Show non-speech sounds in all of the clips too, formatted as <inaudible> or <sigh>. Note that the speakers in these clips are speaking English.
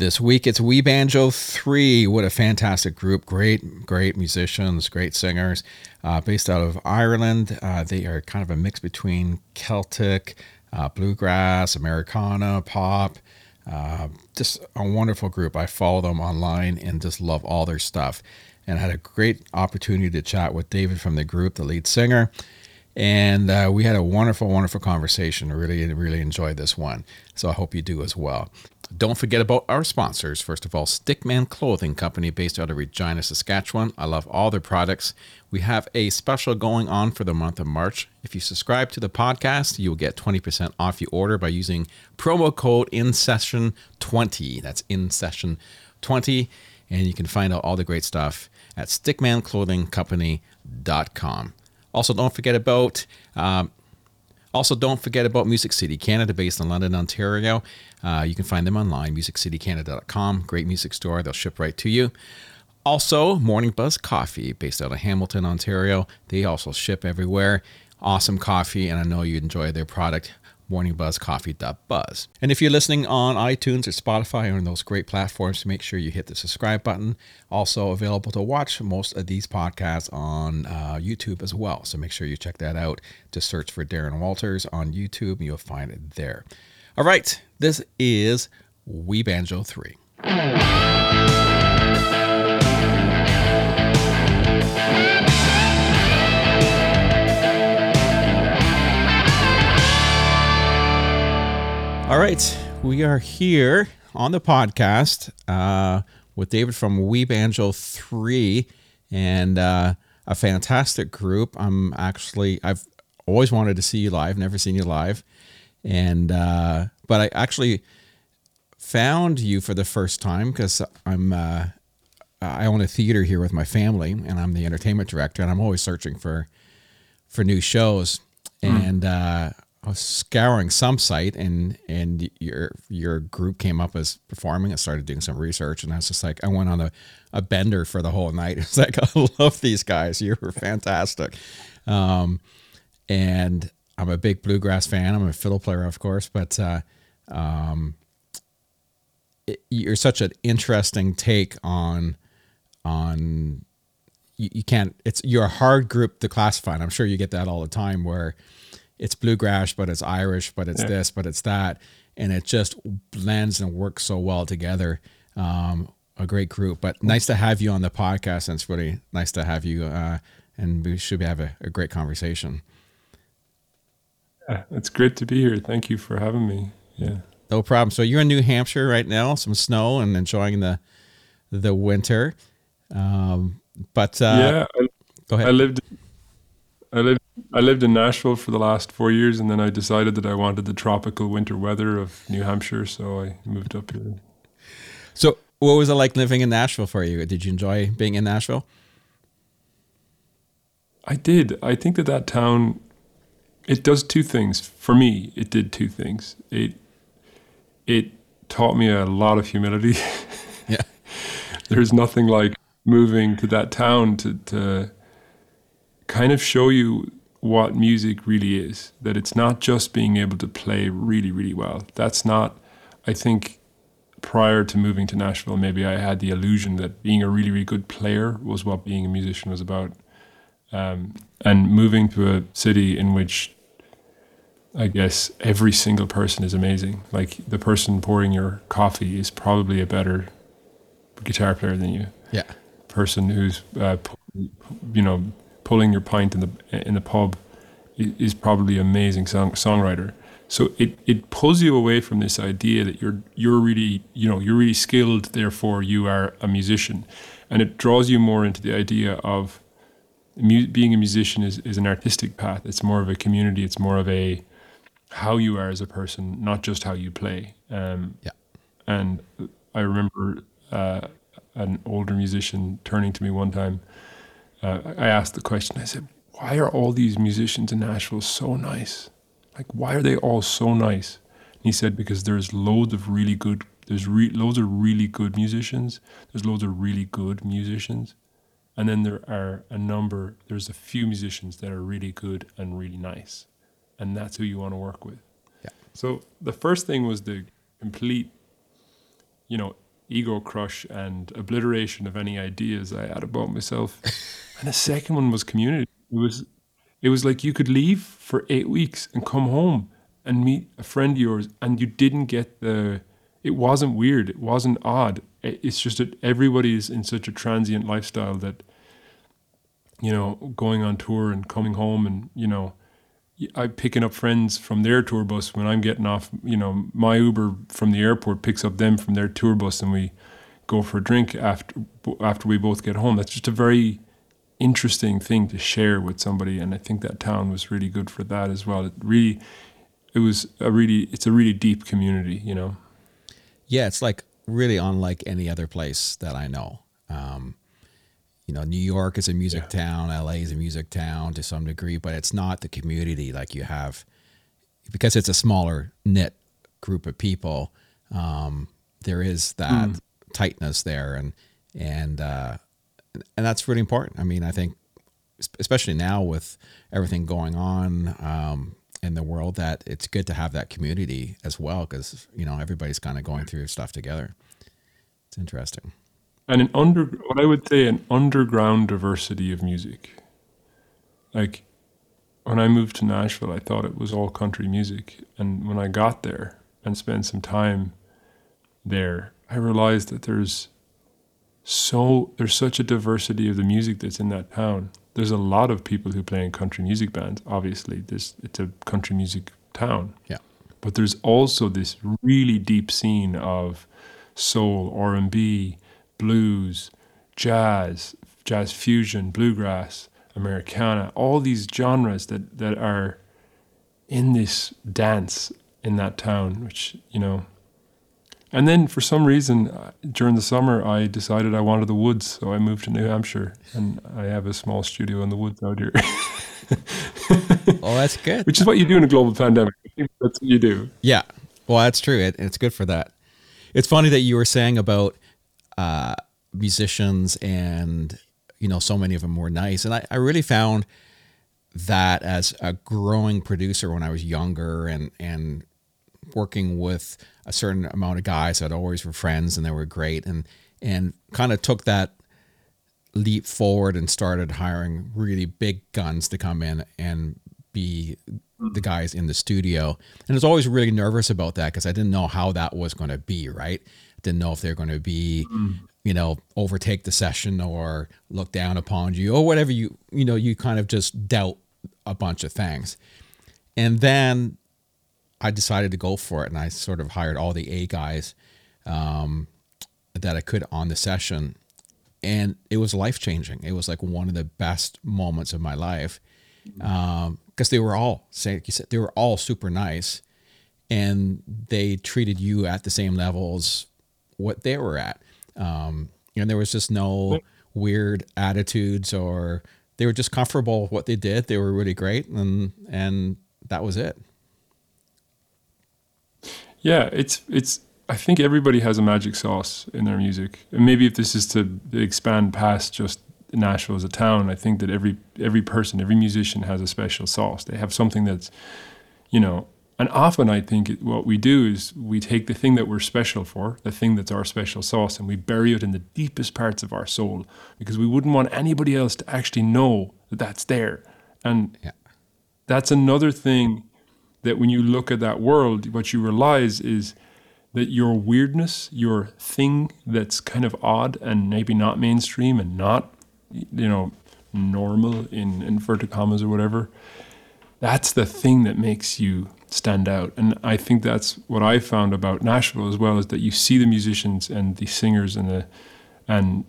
This week it's We Banjo 3. What a fantastic group. Great, great musicians, great singers. Uh, based out of Ireland. Uh, they are kind of a mix between Celtic, uh, bluegrass, Americana, pop. Uh, just a wonderful group. I follow them online and just love all their stuff. And I had a great opportunity to chat with David from the group, the lead singer. And uh, we had a wonderful, wonderful conversation. Really, really enjoyed this one. So I hope you do as well. Don't forget about our sponsors. First of all, Stickman Clothing Company based out of Regina, Saskatchewan. I love all their products. We have a special going on for the month of March. If you subscribe to the podcast, you'll get 20% off your order by using promo code in session 20. That's in session 20. And you can find out all the great stuff at stickmanclothingcompany.com. Also, don't forget about um, also, don't forget about Music City Canada, based in London, Ontario. Uh, you can find them online, musiccitycanada.com. Great music store. They'll ship right to you. Also, Morning Buzz Coffee, based out of Hamilton, Ontario. They also ship everywhere. Awesome coffee, and I know you enjoy their product morningbuzzcoffee.buzz. And if you're listening on iTunes or Spotify or on those great platforms, make sure you hit the subscribe button. Also available to watch most of these podcasts on uh, YouTube as well. So make sure you check that out. Just search for Darren Walters on YouTube you'll find it there. All right, this is We Banjo 3. All right, we are here on the podcast uh, with David from We Banjo Three, and uh, a fantastic group. I'm actually I've always wanted to see you live, never seen you live, and uh, but I actually found you for the first time because I'm uh, I own a theater here with my family, and I'm the entertainment director, and I'm always searching for for new shows, mm. and uh, scouring some site and and your your group came up as performing. I started doing some research and I was just like, I went on a, a bender for the whole night. <laughs> It's like I love these guys. You were fantastic, um, and I'm a big bluegrass fan. I'm a fiddle player, of course, but uh, um, it, you're such an interesting take on on you, you can't. It's you're a hard group to classify. And I'm sure you get that all the time where it's bluegrass, but it's Irish, but it's yeah. this, but it's that, and it just blends and works so well together. Um, a great group, but nice to have you on the podcast, and it's really nice to have you. Uh, and we should have a, a great conversation. Yeah, it's great to be here. Thank you for having me. Yeah, no problem. So you're in New Hampshire right now, some snow and enjoying the the winter. Um, but uh, yeah, I, go ahead. I lived I lived I lived in Nashville for the last four years, and then I decided that I wanted the tropical winter weather of New Hampshire, so I moved up here. So, what was it like living in Nashville for you? Did you enjoy being in Nashville? I did. I think that that town it does two things for me. It did two things. It it taught me a lot of humility. yeah, <laughs> there's nothing like moving to that town to to kind of show you what music really is. That it's not just being able to play really, really well. That's not, I think, prior to moving to Nashville, maybe I had the illusion that being a really, really good player was what being a musician was about. Um, and moving to a city in which I guess every single person is amazing. Like the person pouring your coffee is probably a better guitar player than you. Yeah. Person who's, uh, you know, pulling your pint in the in the pub is probably an amazing song, songwriter. So it, it pulls you away from this idea that you're you're really you know you're really skilled, therefore you are a musician, and it draws you more into the idea of mu- being a musician is, is an artistic path. It's more of a community. It's more of a how you are as a person, not just how you play. Um, yeah. And I remember uh, an older musician turning to me one time uh, I asked the question. I said, "Why are all these musicians in Nashville so nice? Like, why are they all so nice?" And he said, "Because there's loads of really good. There's re- loads of really good musicians. There's loads of really good musicians, and then there are a number. There's a few musicians that are really good and really nice, and that's who you want to work with." Yeah. So the first thing was the complete, you know, ego crush and obliteration of any ideas I had about myself. <laughs> and the second one was community. It was it was like you could leave for eight weeks and come home and meet a friend of yours, and you didn't get the. It wasn't weird. It wasn't odd. It's just that everybody's in such a transient lifestyle that, you know, going on tour and coming home and you know, I'm picking up friends from their tour bus when I'm getting off. You know, my Uber from the airport picks up them from their tour bus, and we go for a drink after after we both get home. That's just a very interesting thing to share with somebody, and I think that town was really good for that as well. It really, it was a really, it's a really deep community, you know. Yeah, it's like really unlike any other place that I know. Um, you know, New York is a music yeah. town, LA is a music town to some degree, but it's not the community like you have because it's a smaller knit group of people. Um, there is that mm. tightness there, and and uh, and that's really important. I mean, I think especially now with everything going on um, in the world, that it's good to have that community as well because you know everybody's kind of going through stuff together. It's interesting and an under what I would say an underground diversity of music. Like when I moved to Nashville, I thought it was all country music, and when I got there and spent some time there, I realized that there's so there's such a diversity of the music that's in that town. There's a lot of people who play in country music bands. Obviously, this it's a country music town. Yeah. But there's also this really deep scene of soul, R and B, blues, jazz, jazz fusion, bluegrass, Americana, all these genres that, that are in this dance in that town, which, you know. And then for some reason, uh, during the summer, I decided I wanted the woods, so I moved to New Hampshire, and I have a small studio in the woods out here. <laughs> oh, that's good. Which is what you do in a global pandemic. That's what you do. Yeah. Well, that's true. It, it's good for that. It's funny that you were saying about uh, musicians and you know so many of them were nice. And I, I really found that as a growing producer when I was younger and and working with a certain amount of guys that always were friends and they were great and and kind of took that leap forward and started hiring really big guns to come in and be the guys in the studio. And I was always really nervous about that because I didn't know how that was going to be right didn't know if they're going to be, mm. you know, overtake the session or look down upon you or whatever you, you know, you kind of just doubt a bunch of things. And then I decided to go for it and I sort of hired all the A guys um, that I could on the session. And it was life changing. It was like one of the best moments of my life because um, they were all, say, you said, they were all super nice and they treated you at the same levels what they were at. Um, and there was just no weird attitudes or they were just comfortable with what they did. They were really great and and that was it. Yeah, it's it's I think everybody has a magic sauce in their music. And maybe if this is to expand past just Nashville as a town, I think that every every person, every musician has a special sauce. They have something that's, you know, and often I think what we do is we take the thing that we're special for, the thing that's our special sauce, and we bury it in the deepest parts of our soul because we wouldn't want anybody else to actually know that that's there. And yeah. that's another thing that when you look at that world, what you realize is that your weirdness, your thing that's kind of odd and maybe not mainstream and not, you know, normal in inverted commas or whatever, that's the thing that makes you stand out. And I think that's what I found about Nashville as well is that you see the musicians and the singers and the and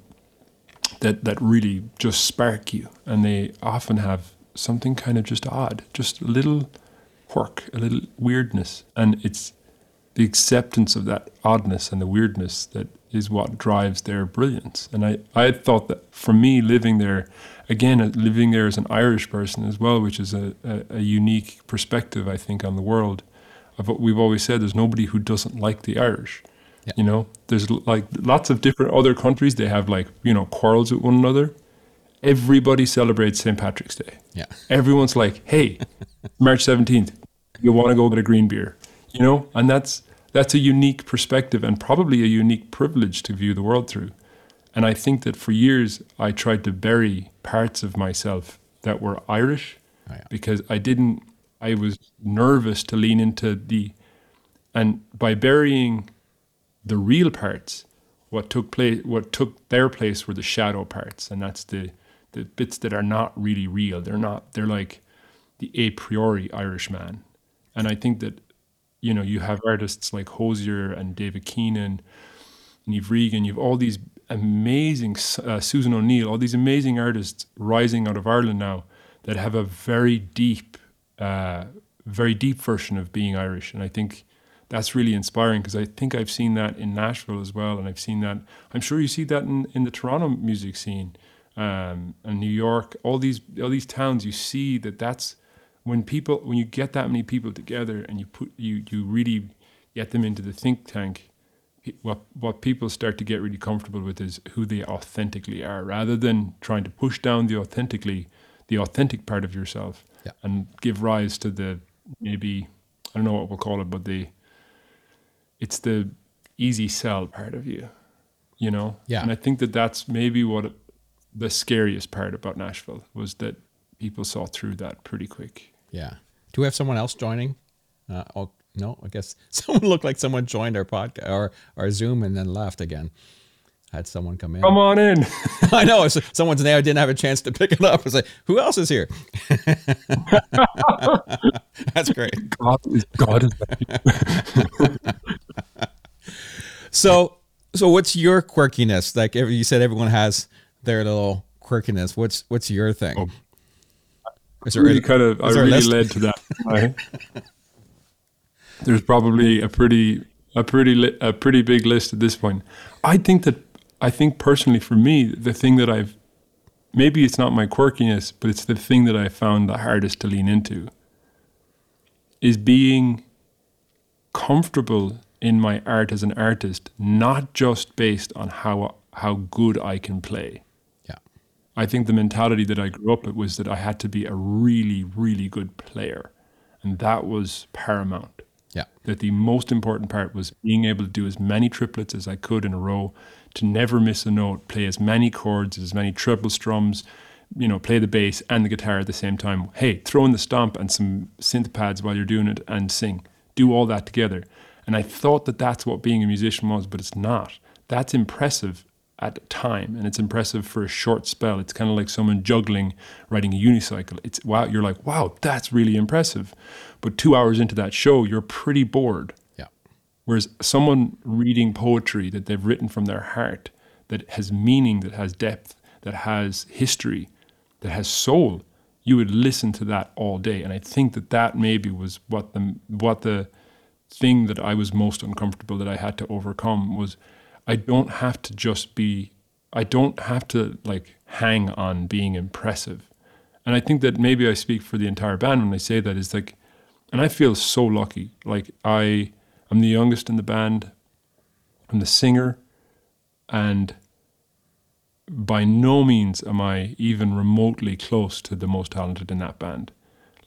that that really just spark you. And they often have something kind of just odd, just a little quirk, a little weirdness. And it's the acceptance of that oddness and the weirdness that is what drives their brilliance. And I, I thought that for me living there again, uh, living there as an Irish person as well, which is a, a, a unique perspective, I think, on the world. Of what we've always said, there's nobody who doesn't like the Irish. Yeah. You know, there's like lots of different other countries. They have like you know quarrels with one another. Everybody celebrates St. Patrick's Day. Yeah. Everyone's like, hey, <laughs> March seventeenth, you want to go get a green beer, you know, and that's that's a unique perspective and probably a unique privilege to view the world through. And I think that for years I tried to bury parts of myself that were Irish Oh, yeah. because I didn't, I was nervous to lean into the, and by burying the real parts, what took place, what took their place were the shadow parts, and that's the the bits that are not really real. They're not. They're like the a priori Irish man, and I think that you know you have artists like Hozier and David Keenan, and you've Regan, you've all these amazing uh, Susan O'Neill, all these amazing artists rising out of Ireland now that have a very deep, uh, very deep version of being Irish, and I think that's really inspiring because I think I've seen that in Nashville as well, and I've seen that. I'm sure you see that in, in the Toronto music scene, um, and New York, all these all these towns. You see that that's when people when you get that many people together and you put you you really get them into the think tank. What what people start to get really comfortable with is who they authentically are, rather than trying to push down the authentically the authentic part of yourself Yeah. and give rise to the maybe I don't know what we'll call it, but the it's the easy sell part of you, you know. Yeah. And I think that that's maybe what the scariest part about Nashville was that people saw through that pretty quick. Yeah. Do we have someone else joining? Uh, no, I guess <laughs> someone looked like someone joined our podcast or our Zoom and then left again. Had someone come in. Come on in. <laughs> I know someone's name. I didn't have a chance to <laughs> pick it up. I was like, who else is here? That's great. God is God is So, so what's your quirkiness? Like you said, everyone has their little quirkiness. What's what's your thing? Oh. Is there really kind of I is there a really led to that. There's probably a pretty a pretty li- a pretty big list at this point. I think that I think personally for me the thing that I've maybe it's not my quirkiness, but it's the thing that I found the hardest to lean into is being comfortable in my art as an artist, not just based on how how good I can play. Yeah. I think the mentality that I grew up with was that I had to be a really, really good player. And that was paramount. Yeah. That the most important part was being able to do as many triplets as I could in a row, to never miss a note, play as many chords, as many treble strums, you know, play the bass and the guitar at the same time. Hey, throw in the stomp and some synth pads while you're doing it and sing. Do all that together. And I thought that that's what being a musician was, but it's not. That's impressive at time and it's impressive for a short spell. It's kind of like someone juggling, riding a unicycle. It's wow, you're like, wow, that's really impressive. But two hours into that show, you're pretty bored. Yeah. Whereas someone reading poetry that they've written from their heart, that has meaning, that has depth, that has history, that has soul, you would listen to that all day. And I think that that maybe was what the what the thing that I was most uncomfortable that I had to overcome was I don't have to just be I don't have to like hang on being impressive. And I think that maybe I speak for the entire band when I say that is like and I feel so lucky. Like I I'm the youngest in the band. I'm the singer and by no means am I even remotely close to the most talented in that band.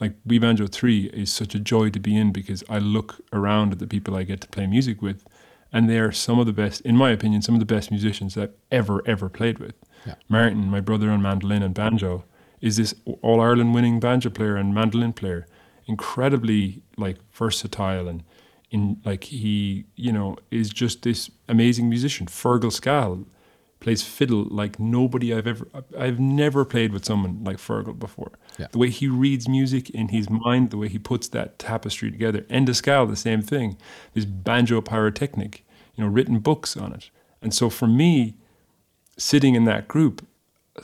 Like We Banjo 3 is such a joy to be in because I look around at the people I get to play music with and they are some of the best, in my opinion, some of the best musicians I've ever, ever played with. Yeah. Martin, my brother on mandolin and banjo, is this All Ireland winning banjo player and mandolin player. Incredibly like versatile and in like he, you know, is just this amazing musician. Fergal Scahill plays fiddle like nobody I've ever I've never played with someone like Fergal before. Yeah. The way he reads music in his mind, the way he puts that tapestry together. And Enda Scahill, the same thing. This banjo pyrotechnic, you know, written books on it. And so for me, sitting in that group,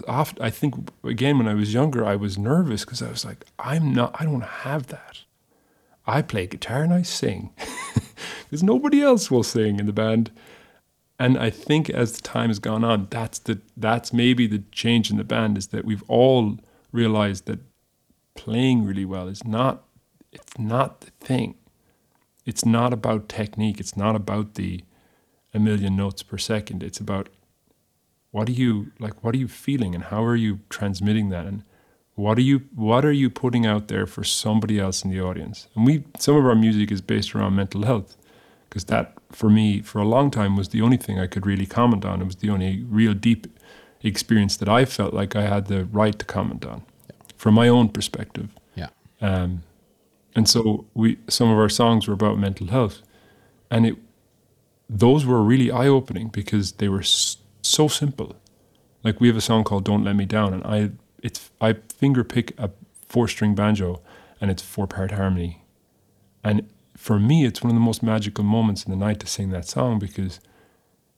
oft, I think again when I was younger, I was nervous because I was like, I'm not, I don't have that. I play guitar and I sing <laughs> because nobody else will sing in the band. And I think as the time has gone on, that's the that's maybe the change in the band is that we've all realized that playing really well is not it's not the thing. It's not about technique. It's not about the a million notes per second. It's about what are you like what are you feeling and how are you transmitting that and what are you what are you putting out there for somebody else in the audience? And we some of our music is based around mental health because that for me for a long time was the only thing I could really comment on. It was the only real deep experience that I felt like I had the right to comment on from my own perspective. Yeah. Um, and so we some of our songs were about mental health, and it those were really eye opening because they were s- so simple. Like we have a song called "Don't Let Me Down," and I it's I finger pick a four string banjo, and it's four part harmony, and for me it's one of the most magical moments in the night to sing that song because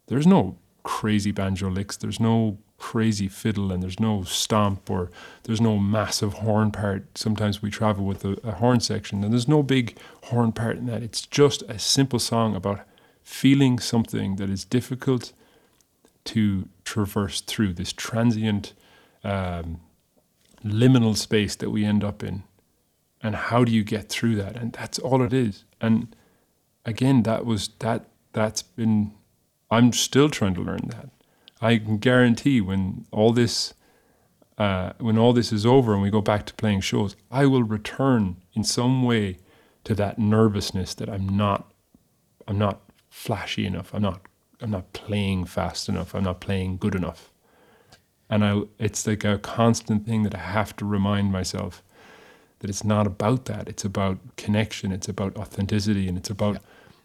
there's no crazy banjo licks, there's no crazy fiddle, and there's no stomp or there's no massive horn part. Sometimes we travel with a, a horn section, and there's no big horn part in that. It's just a simple song about feeling something that is difficult to traverse through this transient um, liminal space that we end up in. And how do you get through that? And that's all it is. And again that was that that's been i'm still trying to learn that. I can guarantee when all this uh, when all this is over and we go back to playing shows i will return in some way to that nervousness that i'm not i'm not flashy enough. I'm not i'm not playing fast enough i'm not playing good enough and I, it's like a constant thing that I have to remind myself that it's not about that. It's about connection. It's about authenticity, and it's about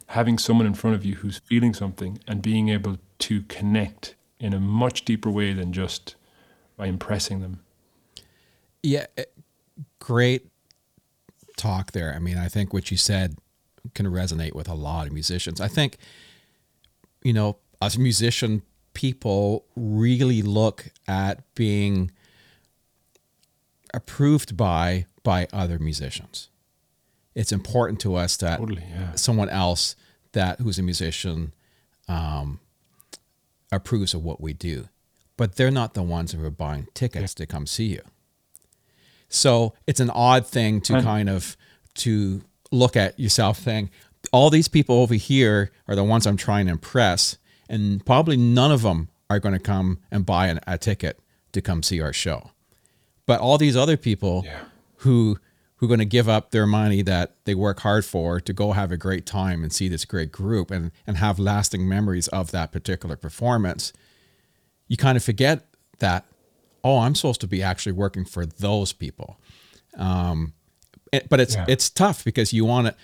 having someone in front of you who's feeling something and being able to connect in a much deeper way than just by impressing them. Yeah, eh, great talk there. I mean, I think what you said can resonate with a lot of musicians. I think, you know, as musician people really look at being approved by by other musicians. It's important to us that Totally, yeah. someone else that who's a musician um, approves of what we do, but they're not the ones who are buying tickets to come see you. So it's an odd thing to And- kind of to look at yourself saying, all these people over here are the ones I'm trying to impress, and probably none of them are going to come and buy an, a ticket to come see our show. But all these other people Yeah. who who are going to give up their money that they work hard for to go have a great time and see this great group and and have lasting memories of that particular performance, you kind of forget that oh, I'm supposed to be actually working for those people. Um, but it's Yeah. it's tough because you want to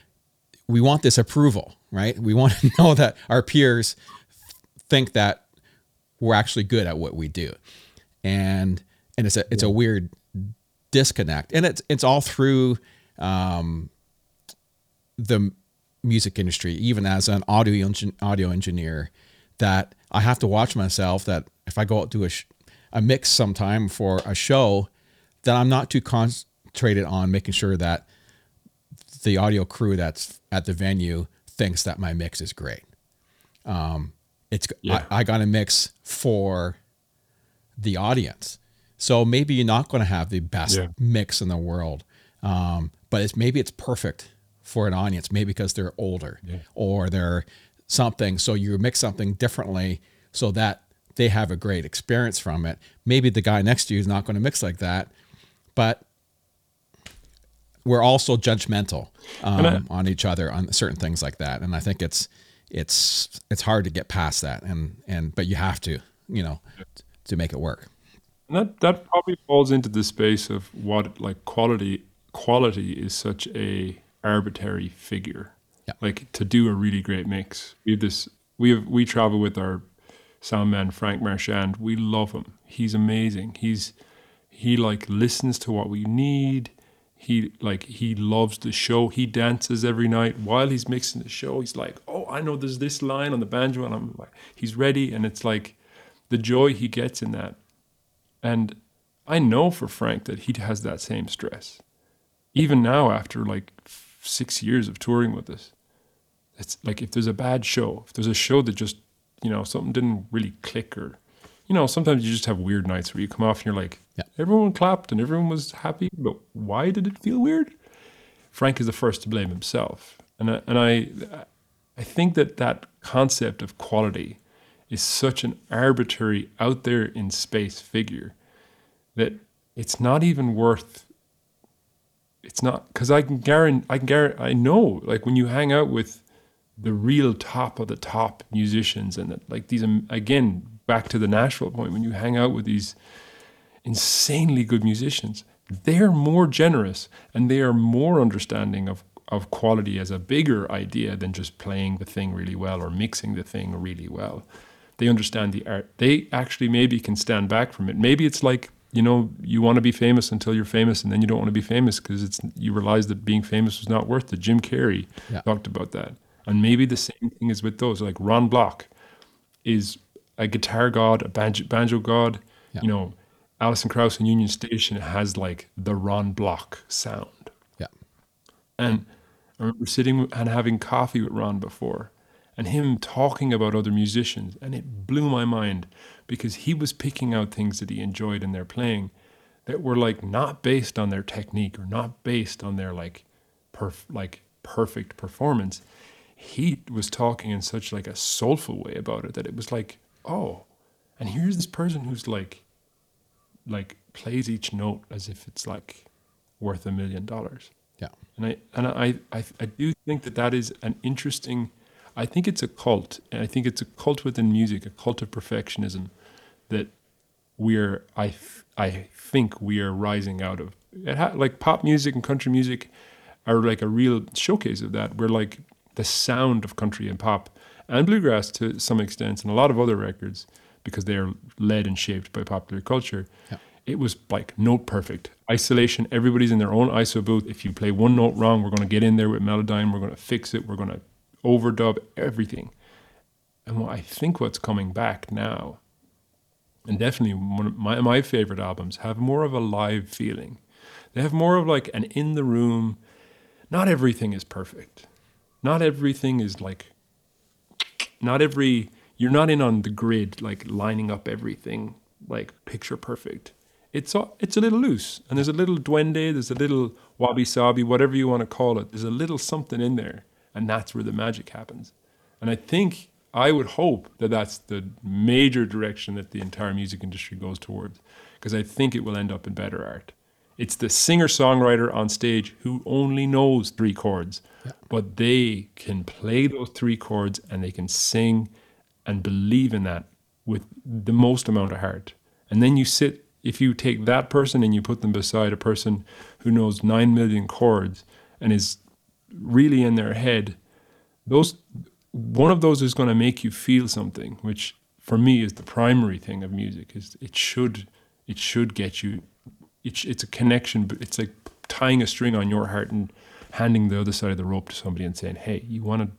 we want this approval, right? We want to <laughs> know that our peers think that we're actually good at what we do, and and it's a it's a weird disconnect, and it's it's all through um, the music industry, even as an audio engin- audio engineer, that I have to watch myself. That if I go out do a sh- a mix sometime for a show, that I'm not too concentrated on making sure that the audio crew that's at the venue thinks that my mix is great. Um, it's Yeah. I, I got a mix for the audience, so maybe you're not going to have the best Yeah. mix in the world, um, but it's maybe it's perfect for an audience, maybe because they're older or they're something. So you mix something differently so that they have a great experience from it. Maybe the guy next to you is not going to mix like that, but we're also judgmental um, I- on each other on certain things like that, and I think it's it's it's hard to get past that, and and but you have to, you know, to make it work. And that that probably falls into the space of what like quality quality is such a arbitrary figure. Yeah. Like to do a really great mix. We have this we have we travel with our sound man Frank Marchand. We love him. He's amazing. He's he like listens to what we need. He like he loves the show. He dances every night while he's mixing the show. He's like, "Oh, I know there's this line on the banjo," and I'm like, he's ready, and it's like the joy he gets in that. And I know for Frank that he has that same stress. Even now, after like six years of touring with us, it's like if there's a bad show, if there's a show that just, you know, something didn't really click or, you know, sometimes you just have weird nights where you come off and you're like, Yeah. everyone clapped and everyone was happy, but why did it feel weird? Frank is the first to blame himself. And I, and I, I think that that concept of quality is such an arbitrary, out there in space figure that it's not even worth. It's not because I can guarantee. I can guarantee. I know, like when you hang out with the real top of the top musicians and like these again back to the Nashville point when you hang out with these insanely good musicians. They're more generous and they are more understanding of of quality as a bigger idea than just playing the thing really well or mixing the thing really well. They understand the art. They actually maybe can stand back from it. Maybe it's like you know you want to be famous until you're famous and then you don't want to be famous because it's you realize that being famous was not worth it. Jim carrey Yeah. talked about that. And maybe the same thing is with those like ron block is a guitar god a banjo, banjo god Yeah. you know alison krauss and union station has like the ron block sound Yeah. and I remember sitting and having coffee with Ron before and him talking about other musicians. And it blew my mind because he was picking out things that he enjoyed in their playing that were like not based on their technique or not based on their like perf- like perfect performance. He was talking in such like a soulful way about it that it was like, oh, and here's this person who's like like plays each note as if it's like worth a million dollars. Yeah. And I and I, I I do think that that is an interesting. I think it's a cult, and I think it's a cult within music, a cult of perfectionism, that we're I th- I think we are rising out of. It ha- like pop music and country music are like a real showcase of that. We're like the sound of country and pop and bluegrass to some extent, and a lot of other records because they are led and shaped by popular culture. Yeah. It was like note perfect isolation. Everybody's in their own ISO booth. If you play one note wrong, we're going to get in there with Melodyne. We're going to fix it. We're going to overdub everything. And what I think what's coming back now, and definitely one of my, my favorite albums, have more of a live feeling. They have more of like an in the room. Not everything is perfect. Not everything is like. Not every. You're not in on the grid, like lining up everything like picture perfect. It's a, it's a little loose, and there's a little duende, there's a little wabi sabi, whatever you want to call it. There's a little something in there, and that's where the magic happens. And I think I would hope that that's the major direction that the entire music industry goes towards, because I think it will end up in better art. It's the singer songwriter on stage who only knows three chords, but they can play those three chords and they can sing and believe in that with the most amount of heart. And then you sit, if you take that person and you put them beside a person who knows nine million chords and is really in their head, those one of those is going to make you feel something, which for me is the primary thing of music. Is it should it should get you. It's it's a connection, but it's like tying a string on your heart and handing the other side of the rope to somebody and saying, "Hey, you want to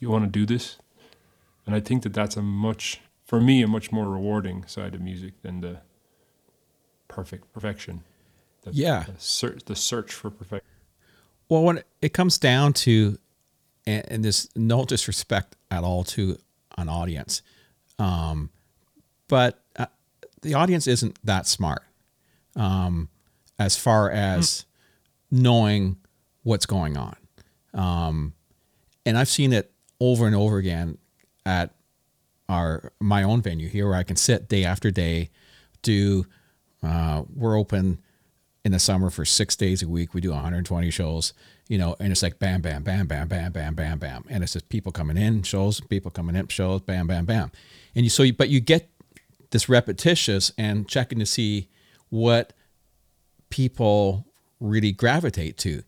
you want to do this?" And I think that that's a much for me a much more rewarding side of music than the perfect perfection. The, Yeah. the search the search for perfection. Well, when it comes down to, and, and there's no disrespect at all to an audience, um, but uh, the audience isn't that smart um, as far as knowing what's going on. Um, and I've seen it over and over again at our my own venue here, where I can sit day after day, do. Uh, we're open in the summer for six days a week. We do 120 shows, you know, and it's like bam, bam, bam, bam, bam, bam, bam, bam, and it's just people coming in shows, people coming in shows, bam, bam, bam, and you so you, but you get this repetitious and checking to see what people really gravitate to,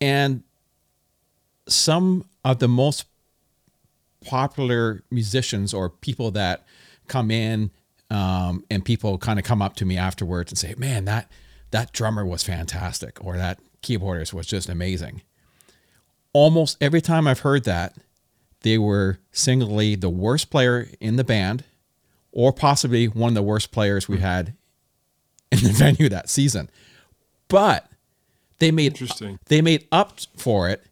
and some of the most popular musicians or people that come in um, and people kind of come up to me afterwards and say, "Man, that that drummer was fantastic," or "That keyboardist was just amazing." Almost every time I've heard that, they were singly the worst player in the band, or possibly one of the worst players we had in the <laughs> venue that season. But they made Interesting. they made up for it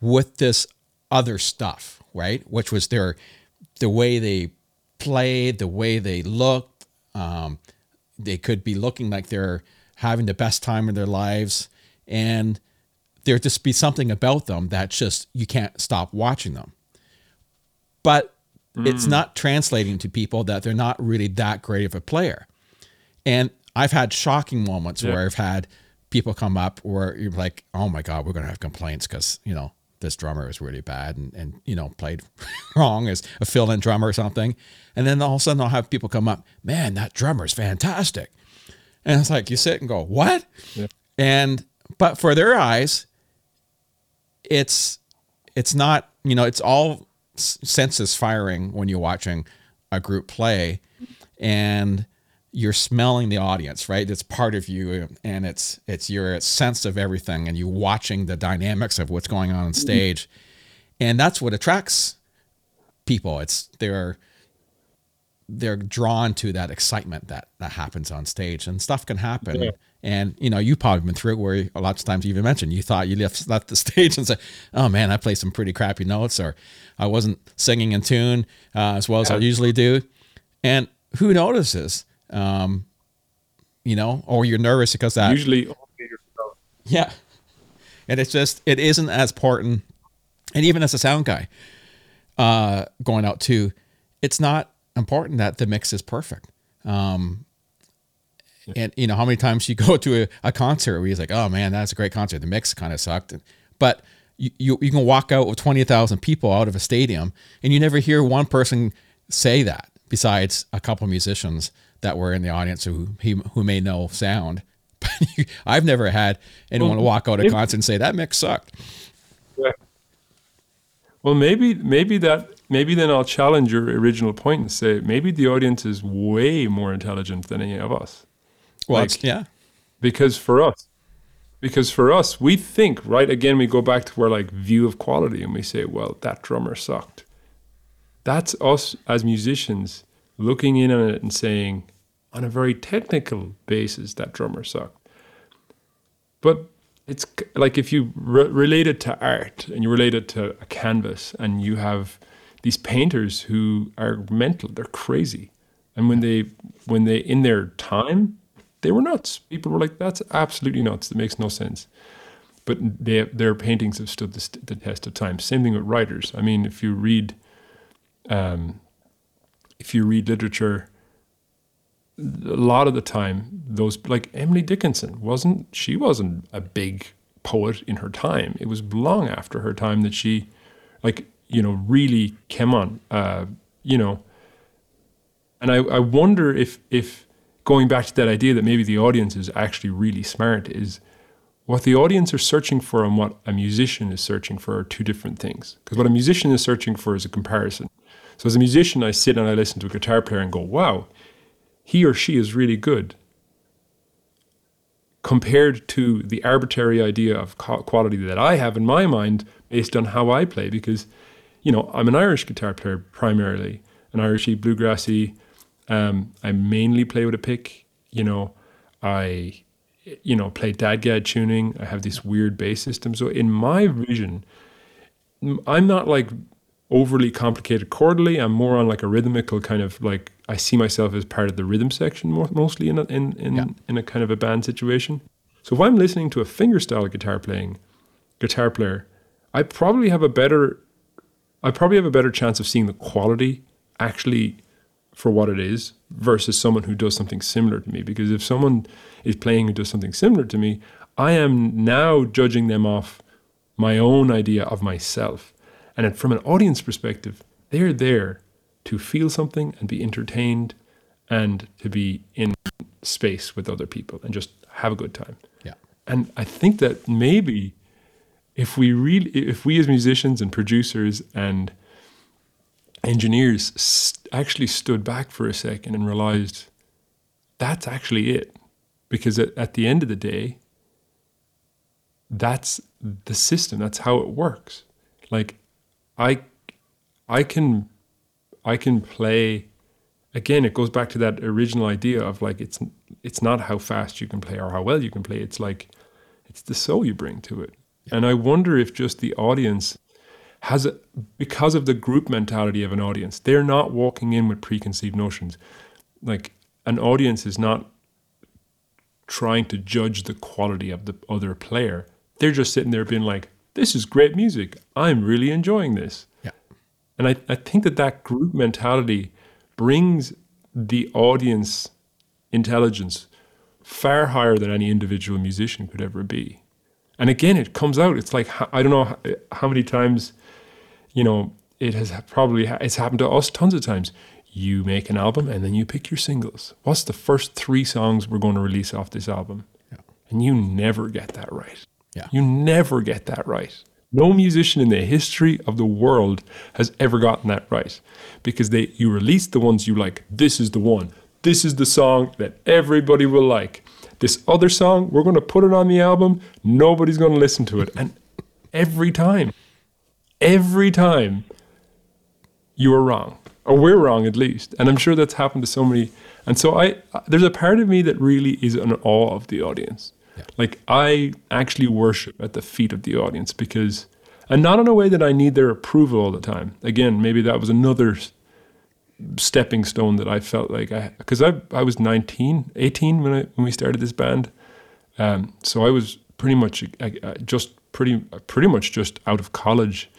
with this other stuff, right? Which was their the way they played, the way they looked. Um, they could be looking like they're having the best time of their lives, and there just be something about them that just you can't stop watching them. But it's not translating to people that they're not really that great of a player. And I've had shocking moments Yeah. where I've had people come up where you're like, oh my God, we're going to have complaints because, you know, this drummer is really bad and, and you know played <laughs> wrong as a fill-in drummer or something. And then all of a sudden i'll have people come up man that drummer is fantastic. And it's like you sit and go what? Yeah. and but for their eyes it's it's not you know it's all senses firing when you're watching a group play. And you're smelling the audience, right? It's part of you and it's it's your sense of everything and you watching the dynamics of what's going on on mm-hmm. stage. And that's what attracts people. It's they're they're drawn to that excitement that that happens on stage and stuff can happen. Yeah. And you know, you've probably been through it where a lot of times you even mentioned you thought you left left the <laughs> stage and said, "Oh man, I played some pretty crappy notes," or "I wasn't singing in tune uh, as well as I usually do." And who notices? Um, you know, or you're nervous because that usually. Yeah, and it's just it isn't as important. And even as a sound guy, uh, going out too, it's not important that the mix is perfect. Um, and you know how many times you <laughs> go to a, a concert where he's like, "Oh man, that's a great concert. The mix kind of sucked," but you, you, you can walk out with twenty thousand people out of a stadium, and you never hear one person say that besides a couple musicians that were in the audience who who may know sound. <laughs> I've never had anyone well, walk out a concert and say that mix sucked. Yeah. Well, maybe maybe that maybe then I'll challenge your original point and say maybe the audience is way more intelligent than any of us. Well, like, yeah. Because for us, because for us, we think right again. We go back to our like view of quality, and we say, "Well, that drummer sucked." That's us as musicians looking in on it and saying, on a very technical basis, that drummer sucked. But it's like if you re- relate it to art and you relate it to a canvas, and you have these painters who are mental, they're crazy, and when they when they in their time they were nuts. People were like, "That's absolutely nuts. That makes no sense." But they, their paintings have stood the, the, test of time. Same thing with writers. I mean, if you read, um, if you read literature, a lot of the time, those like Emily Dickinson wasn't. She wasn't a big poet in her time. It was long after her time that she, like, you know, really came on. Uh, you know, and I, I wonder if if going back to that idea that maybe the audience is actually really smart is what the audience are searching for and what a musician is searching for are two different things. Because what a musician is searching for is a comparison. So as a musician, I sit and I listen to a guitar player and go, wow, he or she is really good. Compared to the arbitrary idea of quality that I have in my mind based on how I play, because, you know, I'm an Irish guitar player primarily, an Irishy, bluegrassy, um, I mainly play with a pick. You know, I, you know, play DADGAD tuning. I have this weird bass system. So in my vision, I'm not like overly complicated chordally. I'm more on like a rhythmical kind of like I see myself as part of the rhythm section more, mostly in a, in in, yeah. in a kind of a band situation. So if I'm listening to a fingerstyle guitar playing guitar player, I probably have a better I probably have a better chance of seeing the quality actually for what it is versus someone who does something similar to me. Because if someone is playing who does something similar to me, I am now judging them off my own idea of myself. And from an audience perspective, they're there to feel something and be entertained and to be in space with other people and just have a good time. Yeah. And I think that maybe if we really if we as musicians and producers and engineers st- actually stood back for a second and realized that's actually it. Because at, at the end of the day, that's the system, that's how it works. Like I I can I can play again it goes back to that original idea of like it's it's not how fast you can play or how well you can play it's like it's the soul you bring to it yeah. and i wonder if just the audience has a, because of the group mentality of an audience, they're not walking in with preconceived notions. Like an audience is not trying to judge the quality of the other player. They're just sitting there being like, this is great music. I'm really enjoying this. Yeah. And I, I think that that group mentality brings the audience intelligence far higher than any individual musician could ever be. And again, it comes out. It's like I don't know how, many times, you know, it has probably it's happened to us tons of times. You make an album and then you pick your singles. What's the first three songs we're going to release off this album? Yeah. And you never get that right. Yeah. You never get that right. No musician in the history of the world has ever gotten that right because they you release the ones you like. This is the one. This is the song that everybody will like. This other song, we're going to put it on the album. Nobody's going to listen to it. And every time, every time, you are wrong, or we're wrong at least. And I'm sure that's happened to so many. And so I, there's a part of me that really is in awe of the audience. Yeah. Like I actually worship at the feet of the audience because, and not in a way that I need their approval all the time. Again, maybe that was another stepping stone that I felt like I because I I was 19, 18 when I when we started this band, um, so I was pretty much I, I just pretty pretty much just out of college.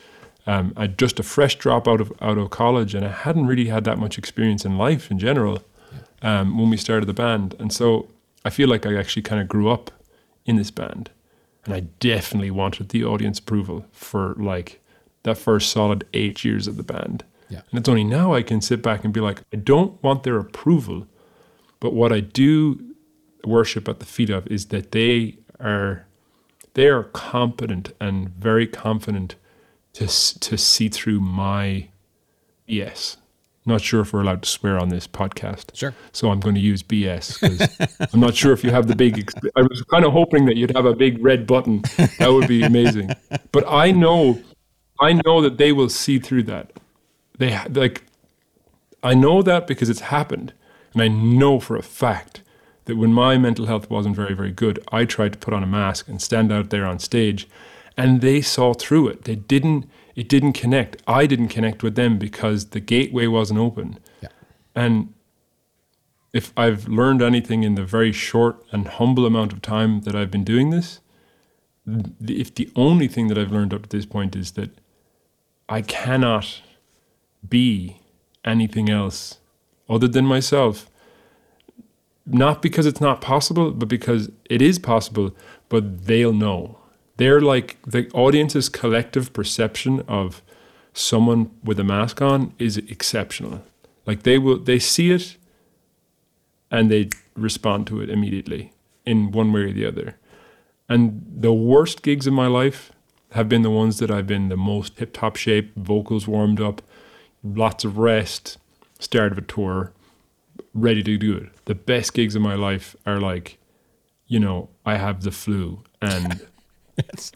Um, I just a fresh drop out of out of college, and I hadn't really had that much experience in life in general um, when we started the band, and so I feel like I actually kind of grew up in this band, and I definitely wanted the audience approval for like that first solid eight years of the band. Yeah. And it's only now I can sit back and be like, I don't want their approval, but what I do worship at the feet of is that they are they are competent and very confident to to see through my BS. Not sure if we're allowed to swear on this podcast. Sure. So I'm going to use BS because <laughs> I'm not sure if you have the big. Exp- I was kind of hoping that you'd have a big red button. That would be amazing. But I know, I know that they will see through that they like I know that because it's happened and I know for a fact that when my mental health wasn't very very good I tried to put on a mask and stand out there on stage and they saw through it they didn't it didn't connect I didn't connect with them because the gateway wasn't open yeah. and if I've learned anything in the very short and humble amount of time that I've been doing this if the only thing that I've learned up to this point is that I cannot be anything else other than myself. Not because it's not possible, but because it is possible, but they'll know. They're like the audience's collective perception of someone with a mask on is exceptional. Like they will they see it and they respond to it immediately in one way or the other. And the worst gigs in my life have been the ones that I've been the most hip top shape, vocals warmed up, lots of rest, start of a tour, ready to do it. The best gigs of my life are like, you know, I have the flu and. <laughs>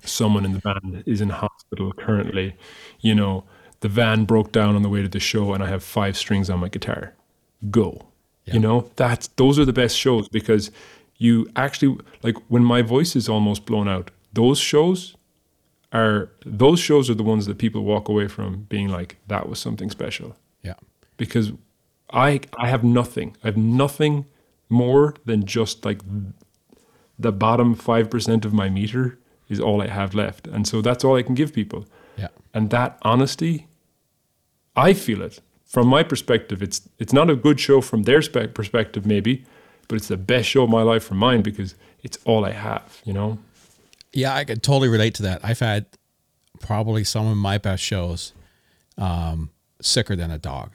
someone in the band is in hospital currently. You know, the van broke down on the way to the show and I have five strings on my guitar. Go. Yeah. You know, that's those are the best shows because you actually like when my voice is almost blown out, those shows are those shows are the ones that people walk away from being like that was something special. Yeah. Because I I have nothing. I have nothing more than just like the bottom 5% of my meter is all I have left. And so that's all I can give people. Yeah. And that honesty I feel it. From my perspective, it's it's not a good show from their spe- perspective maybe, but it's the best show of my life from mine because it's all I have, you know? Yeah, I could totally relate to that. I've had probably some of my best shows um, sicker than a dog,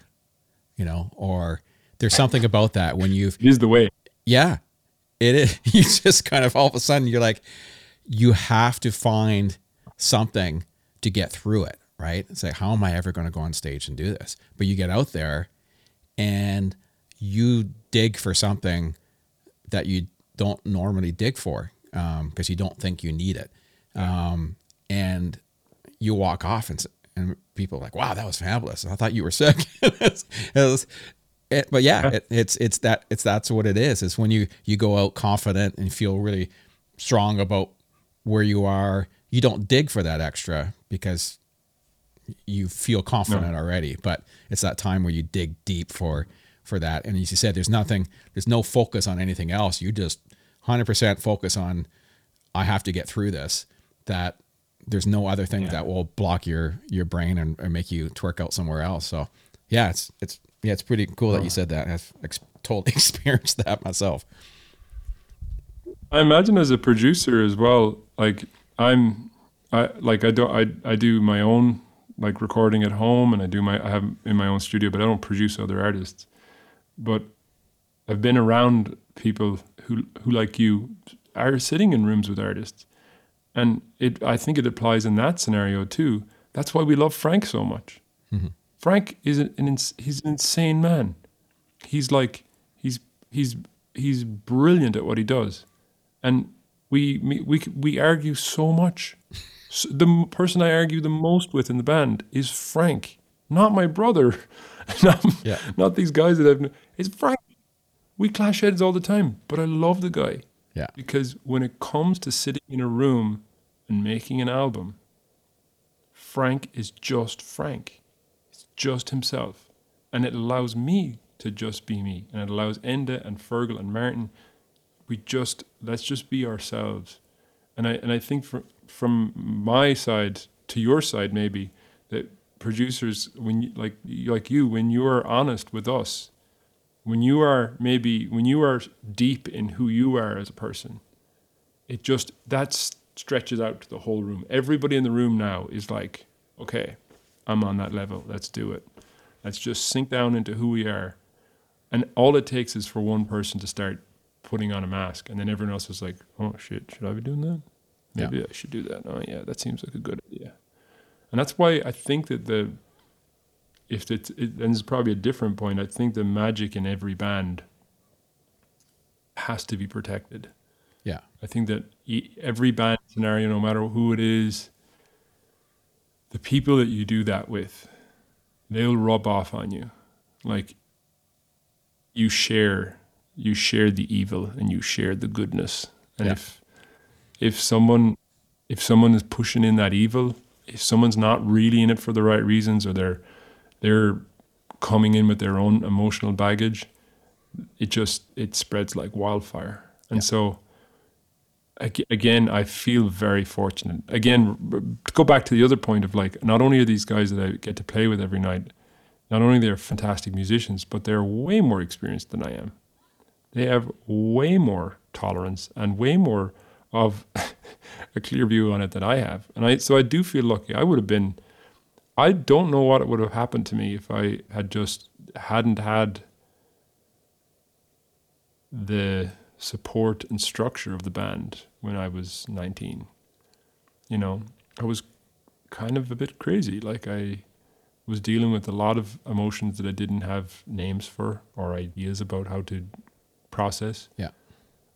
you know, or there's something about that when you've. It is the way. Yeah, it is. <laughs> You just kind of all of a sudden you're like, you have to find something to get through it, right? It's like, how am I ever going to go on stage and do this? But you get out there and you dig for something that you don't normally dig for because um, you don't think you need it. Um, and you walk off and, and people are like, wow, that was fabulous. I thought you were sick. <laughs> it was, it, but yeah, it, it's, it's that, it's, that's what it is. It's when you, you go out confident and feel really strong about where you are, you don't dig for that extra because you feel confident no. already, but it's that time where you dig deep for, for that. And as you said, there's nothing, there's no focus on anything else. You just 100% focus on I have to get through this that there's no other thing yeah. that will block your your brain and, and, make you twerk out somewhere else. So yeah, it's it's yeah, it's pretty cool that you said that. I've ex- totally <laughs> experienced that myself. I imagine as a producer as well, like I'm I like I do I I do my own like recording at home and I do my I have in my own studio, but I don't produce other artists. But I've been around people who who like you are sitting in rooms with artists. And it I think it applies in that scenario too. That's why we love Frank so much. Mm-hmm. Frank is an, an he's an insane man. He's like he's he's he's brilliant at what he does, and we we we, argue so much. S the person I argue the most with in the band is Frank, not my brother, <laughs> not, Yeah. not these guys that I've. It's Frank. We clash heads all the time, but I love the guy Yeah. because when it comes to sitting in a room and making an album, Frank is just Frank. It's just himself. And it allows me to just be me. And it allows Enda and Fergal and Martin, we just, let's just be ourselves. And I, and I think from, from my side to your side, maybe, that producers, when you, like, like you, when you are honest with us, when you are maybe, when you are deep in who you are as a person, it just that stretches out to the whole room. Everybody in the room now is like, okay, I'm on that level. Let's do it. Let's just sink down into who we are. And all it takes is for one person to start putting on a mask, and then everyone else is like, oh shit, should I be doing that? Yeah. Maybe I should do that. Oh yeah, that seems like a good idea. And that's why I think that the if it's it, and it's probably a different point. I think the magic in every band has to be protected. Yeah. I think that every band scenario, no matter who it is, the people that you do that with, they'll rub off on you. Like you share, you share the evil and you share the goodness. And Yeah. if if someone if someone is pushing in that evil, if someone's not really in it for the right reasons, or they're they're coming in with their own emotional baggage, it just it spreads like wildfire. And Yeah. so again, I feel very fortunate. Again, to go back to the other point of like, not only are these guys that I get to play with every night, not only they're fantastic musicians, but they're way more experienced than I am. They have way more tolerance and way more of <laughs> a clear view on it than I have. And I so I do feel lucky. I would have been I don't know what would have happened to me if I had just hadn't had the support and structure of the band when I was 19. You know, I was kind of a bit crazy. Like I was dealing with a lot of emotions that I didn't have names for or ideas about how to process. Yeah.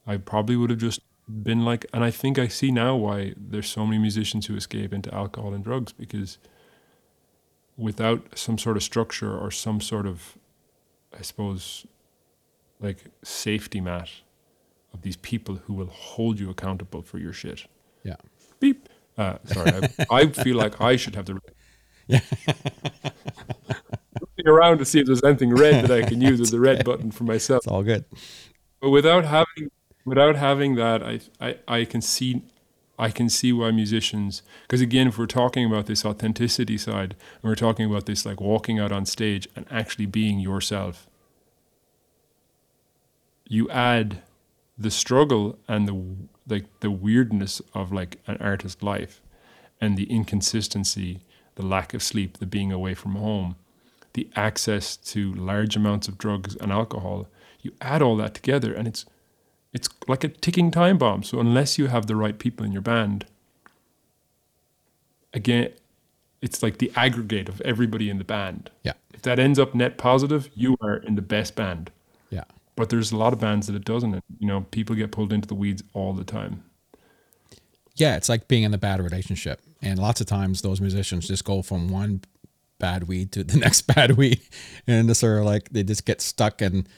I probably would have just been like, and I think I see now why there's so many musicians who escape into alcohol and drugs because without some sort of structure or some sort of, I suppose, like safety mat of these people who will hold you accountable for your shit. Yeah. Beep. Uh, sorry, I, I feel like I should have the. Yeah. <laughs> Looking around to see if there's anything red that I can use as the red <laughs> button for myself. It's all good. But without having without having that, I I, I can see I can see why musicians because again, if we're talking about this authenticity side and we're talking about this like walking out on stage and actually being yourself, you add the struggle and the like the weirdness of like an artist life and the inconsistency, the lack of sleep, the being away from home, the access to large amounts of drugs and alcohol. You add all that together and it's it's like a ticking time bomb. So unless you have the right people in your band, again, it's like the aggregate of everybody in the band. Yeah. If that ends up net positive, you are in the best band. Yeah. But there's a lot of bands that it doesn't. And, you know, people get pulled into the weeds all the time. Yeah, it's like being in a bad relationship. And lots of times those musicians just go from one bad weed to the <laughs> next bad weed. And it's sort of like they just get stuck and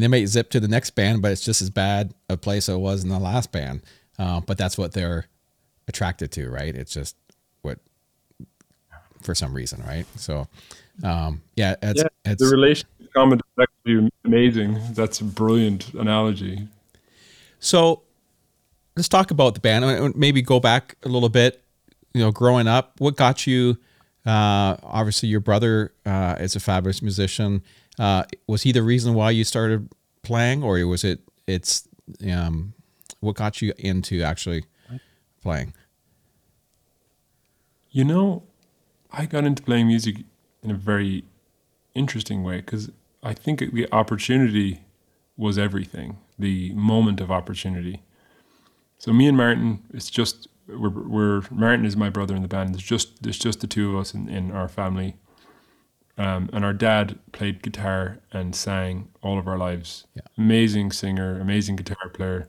they may zip to the next band, but it's just as bad a place it was in the last band. Uh, but that's what they're attracted to, right? It's just what for some reason, right? So um yeah, it's, it's the relationship comment is actually amazing. That's a brilliant analogy. So let's talk about the band. Uh, Maybe go back a little bit. You know, growing up, what got you? Uh, obviously, your brother uh, is a fabulous musician. Uh, was he the reason why you started playing, or was it? It's um, what got you into actually playing? You know, I got into playing music in a very interesting way because I think the opportunity was everything. The moment of opportunity. So me and Martin, it's just we're, we're Martin is my brother in the band. There's just there's just the two of us in, in our family. Um, and our dad played guitar and sang all of our lives. Yeah. Amazing singer, amazing guitar player,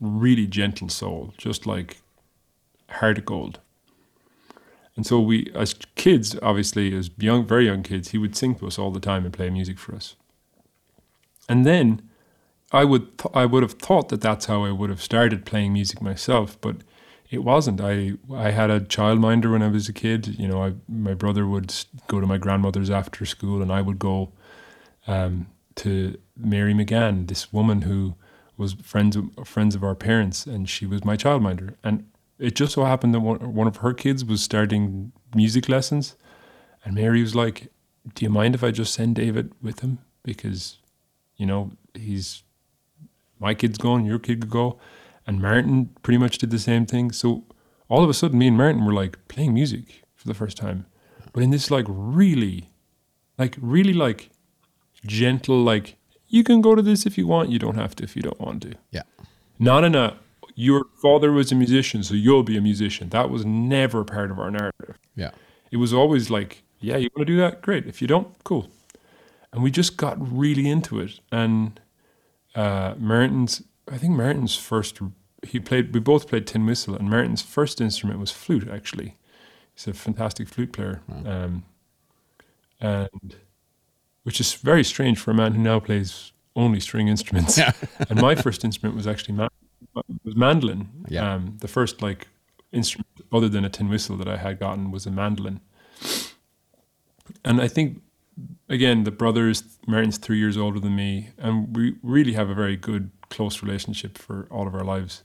really gentle soul, just like heart of gold. And so we, as kids, obviously, as young, very young kids, he would sing to us all the time and play music for us. And then I would, th- I would have thought that that's how I would have started playing music myself, but it wasn't. I, I had a childminder when I was a kid. You know, I, my brother would go to my grandmother's after school, and I would go um, to Mary McGann, this woman who was friends of, friends of our parents, and she was my childminder. And it just so happened that one, one of her kids was starting music lessons, and Mary was like, "Do you mind if I just send David with him because, you know, he's my kid's going, your kid could go." And Martin pretty much did the same thing. So all of a sudden, me and Martin were like playing music for the first time, but in this like really, like really like gentle, like you can go to this if you want, you don't have to if you don't want to. Yeah. Not in a your father was a musician, so you'll be a musician. That was never part of our narrative. Yeah. It was always like, yeah, you want to do that? Great. If you don't, cool. And we just got really into it. And uh, Martin's, I think Martin's first, he played, we both played tin whistle, and Martin's first instrument was flute, actually. He's a fantastic flute player. Um, and which is very strange for a man who now plays only string instruments. Yeah. <laughs> and my first instrument was actually ma- was mandolin. Yeah. Um, the first like instrument other than a tin whistle that I had gotten was a mandolin. And I think again the brothers Martin's three years older than me, and we really have a very good close relationship for all of our lives.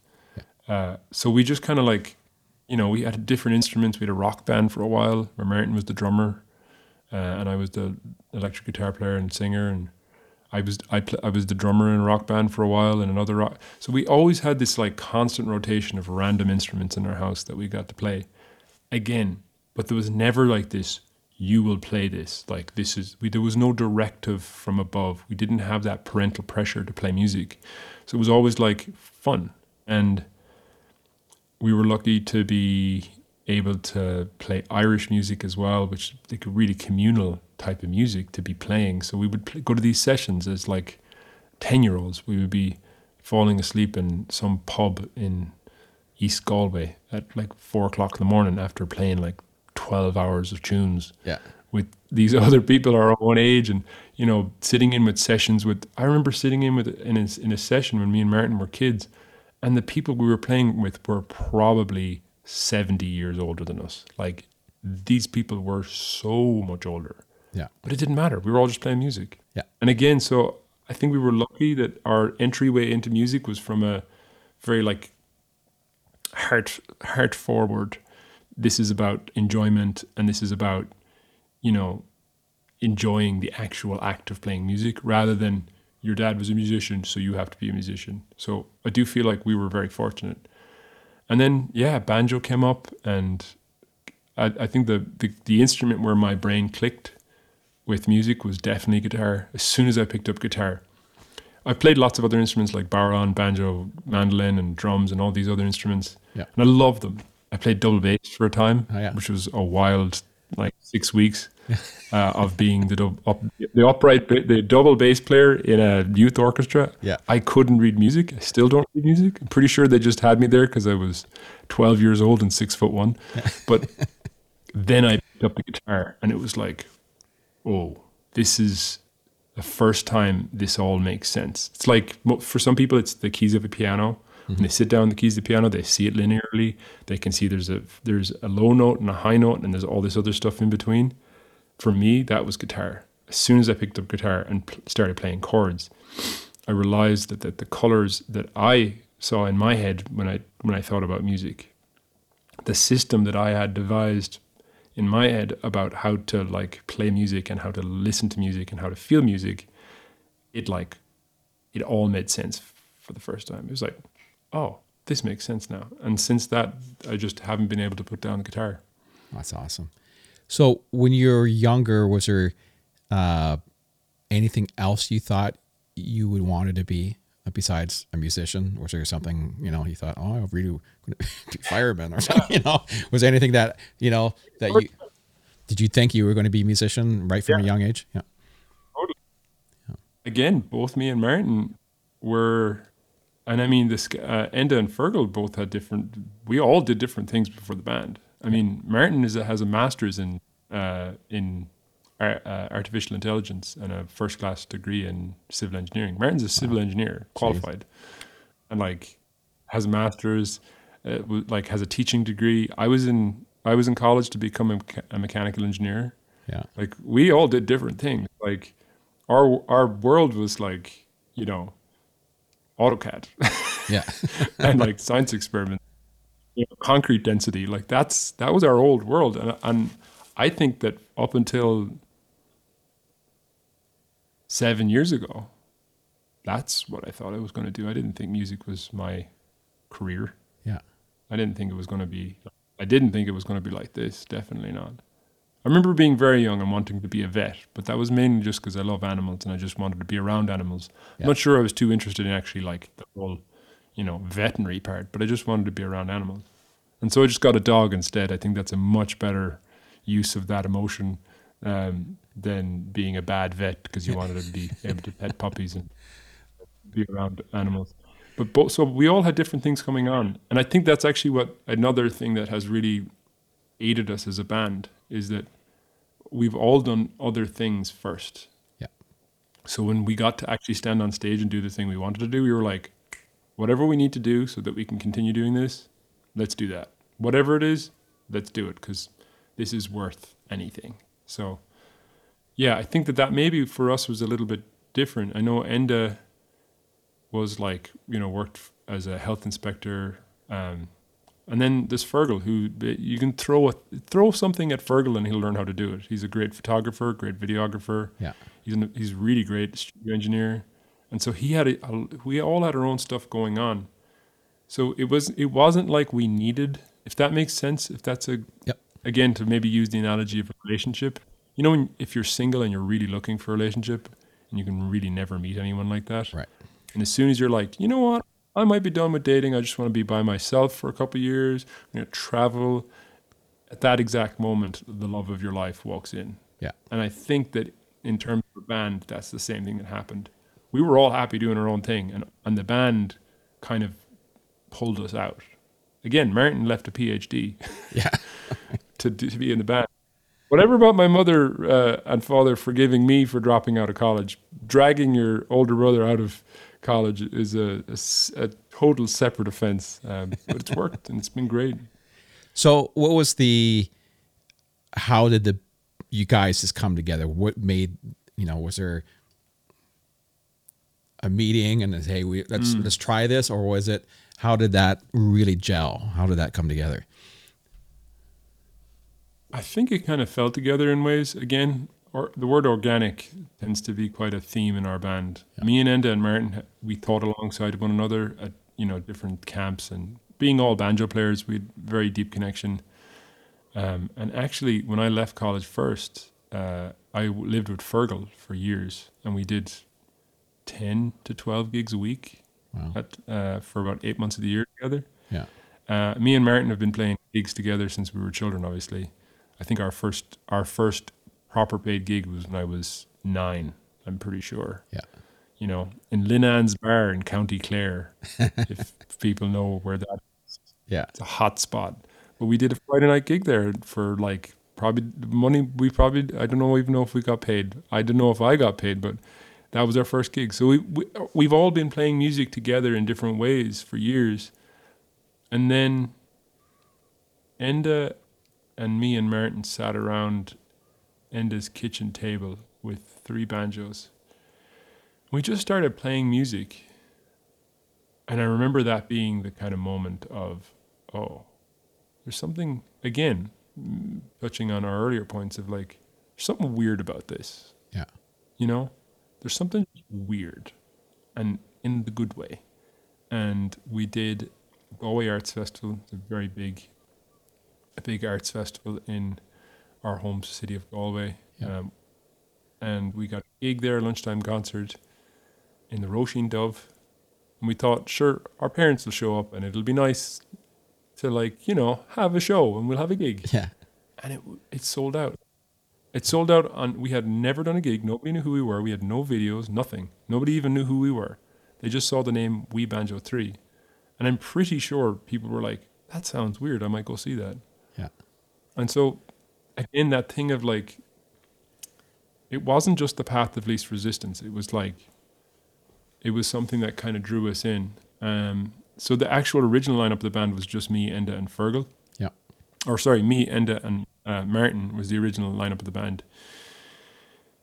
Uh, so we just kind of like, you know, we had different instruments. We had a rock band for a while where Martin was the drummer, uh, and I was the electric guitar player and singer, and I was I, pl- I was the drummer in a rock band for a while and another rock. So we always had this like constant rotation of random instruments in our house that we got to play. Again, but there was never like this. You will play this. Like this is. We, there was no directive from above. We didn't have that parental pressure to play music, so it was always like fun. And we were lucky to be able to play Irish music as well, which like a really communal type of music to be playing. So we would play, go to these sessions as like ten year olds. We would be falling asleep in some pub in East Galway at like four o'clock in the morning after playing like twelve hours of tunes Yeah. with these <laughs> other people our own age and you know sitting in with sessions with I remember sitting in with in a, in a session when me and Martin were kids and the people we were playing with were probably 70 years older than us. Like these people were so much older. Yeah. but it didn't matter. We were all just playing music. Yeah. and again so I think we were lucky that our entryway into music was from a very like heart heart forward. This is about enjoyment and this is about you know enjoying the actual act of playing music rather than your dad was a musician so you have to be a musician so i do feel like we were very fortunate and then yeah banjo came up and i, I think the, the the instrument where my brain clicked with music was definitely guitar as soon as i picked up guitar I played lots of other instruments like bodhrán, banjo, mandolin, and drums, and all these other instruments. Yeah. And I loved them. I played double bass for a time, Oh, yeah. which was a wild, like <laughs> six weeks uh, of being the up, the upright, the double bass player in a youth orchestra. Yeah. I couldn't read music. I still don't read music. I'm pretty sure they just had me there because I was 12 years old and six foot one. <laughs> But then I picked up the guitar, and it was like, oh, this is the first time this all makes sense. It's like for some people, it's the keys of a piano. When they mm-hmm. sit down on the keys of the piano, they see it linearly. They can see there's a there's a low note and a high note, and there's all this other stuff in between. For me, that was guitar. As soon as I picked up guitar and pl- started playing chords, I realized that, that the colors that I saw in my head when I when I thought about music, the system that I had devised in my head about how to like play music and how to listen to music and how to feel music, it like it all made sense for the first time. It was like, oh, this makes sense now. And since that, I just haven't been able to put down the guitar. That's awesome. So when you were younger, was there uh, anything else you thought you would wanted to be uh, besides a musician? Was there something you know you thought, oh, I really want to <laughs> be fireman or <laughs> something? You know, was there anything that you know that you did you think you were going to be a musician right from a young age? Yeah. Totally. Again, both me and Martin were, and I mean, this uh, Enda and Fergal both had different. We all did different things before the band. I mean, Martin is a, has a master's in uh, in ar- uh, artificial intelligence and a first class degree in civil engineering. Martin's a civil engineer, qualified, and like has a master's, uh, w- like has a teaching degree. I was in I was in college to become a, mecha- a mechanical engineer. Yeah. Like we all did different things. Like our our world was like you know AutoCAD <laughs> Yeah. <laughs> and like science experiments, you know, concrete density. Like that's that was our old world, and and I think that up until seven years ago, that's what I thought I was going to do. I didn't think music was my career. yeah. I didn't think it was going to be. I didn't think it was going to be like this. Definitely not. I remember being very young and wanting to be a vet, but that was mainly just because I love animals and I just wanted to be around animals. Yeah. I'm not sure I was too interested in actually like the whole, you know, veterinary part, but I just wanted to be around animals. And so I just got a dog instead. I think that's a much better use of that emotion um, than being a bad vet because you wanted to be <laughs> able to pet puppies and be around animals. But both, so we all had different things coming on, and I think that's actually what another thing that has really aided us as a band is that we've all done other things first. Yeah. So when we got to actually stand on stage and do the thing we wanted to do, we were like, whatever we need to do so that we can continue doing this, let's do that. Whatever it is, let's do it because this is worth anything. So, yeah, I think that that maybe for us was a little bit different. I know Enda was like, you know, worked as a health inspector. Um, and then this Fergal, who you can throw a, throw something at Fergal and he'll learn how to do it. He's a great photographer, great videographer. Yeah. He's an, he's really great studio engineer, and so he had a, a, we all had our own stuff going on. So it was it wasn't like we needed, if that makes sense. If that's a Yep. again to maybe use the analogy of a relationship. You know, when, if you're single and you're really looking for a relationship, and you can really never meet anyone like that, Right. and as soon as you're like, you know what, I might be done with dating. I just want to be by myself for a couple of years. I'm gonna travel. At that exact moment, the love of your life walks in. Yeah. And I think that in terms of the band, that's the same thing that happened. We were all happy doing our own thing, and, and the band kind of pulled us out. Again, Martin left a PhD Yeah. <laughs> to, to be in the band. Whatever about my mother uh, and father forgiving me for dropping out of college, dragging your older brother out of college is a total separate offense. Um, <laughs> but it's worked and it's been great. So what was the how did the you guys just come together? What made you know, was there a meeting and hey we let's let's try this or was it how did that really gel? How did that come together? I think it kind of fell together in ways. Again, or the word organic tends to be quite a theme in our band. Me and Enda and Martin, we thought alongside one another at you know different camps, and being all banjo players, we had very deep connection. Um, and actually, when I left college first, uh, I lived with Fergal for years, and we did ten to twelve gigs a week Wow. at, uh, for about eight months of the year together. Yeah. Uh, me and Martin have been playing gigs together since we were children. Obviously, I think our first our first proper paid gig was when I was nine. I'm pretty sure. Yeah. You know, in Linnane's Bar in County Clare, <laughs> if people know where that Yeah. it's a hot spot. But we did a Friday night gig there for like probably money we probably I don't know even know if we got paid. I don't know if I got paid, but that was our first gig. So we, we we've all been playing music together in different ways for years. And then Enda and me and Martin sat around Enda's kitchen table with three banjos. We just started playing music. And I remember that being the kind of moment of, oh, there's something, again, touching on our earlier points of like, there's something weird about this. Yeah. You know, there's something weird and in the good way. And we did Galway Arts Festival, it's a very big a big arts festival in our home city of Galway. Yeah. Um, and we got a gig there, lunchtime concert in the Roisin Dubh. And we thought, sure, our parents will show up and it'll be nice to like, you know, have a show and we'll have a gig. Yeah. And it it sold out. It sold out on we had never done a gig, nobody knew who we were, we had no videos, nothing. Nobody even knew who we were. They just saw the name We Banjo 3. And I'm pretty sure people were like, that sounds weird, I might go see that. Yeah. And so, again, that thing of like, it wasn't just the path of least resistance. It was like, it was something that kind of drew us in. Um, so the actual original lineup of the band was just me, Enda, and Fergal. Yeah. Or sorry, me, Enda, and uh, Martin was the original lineup of the band.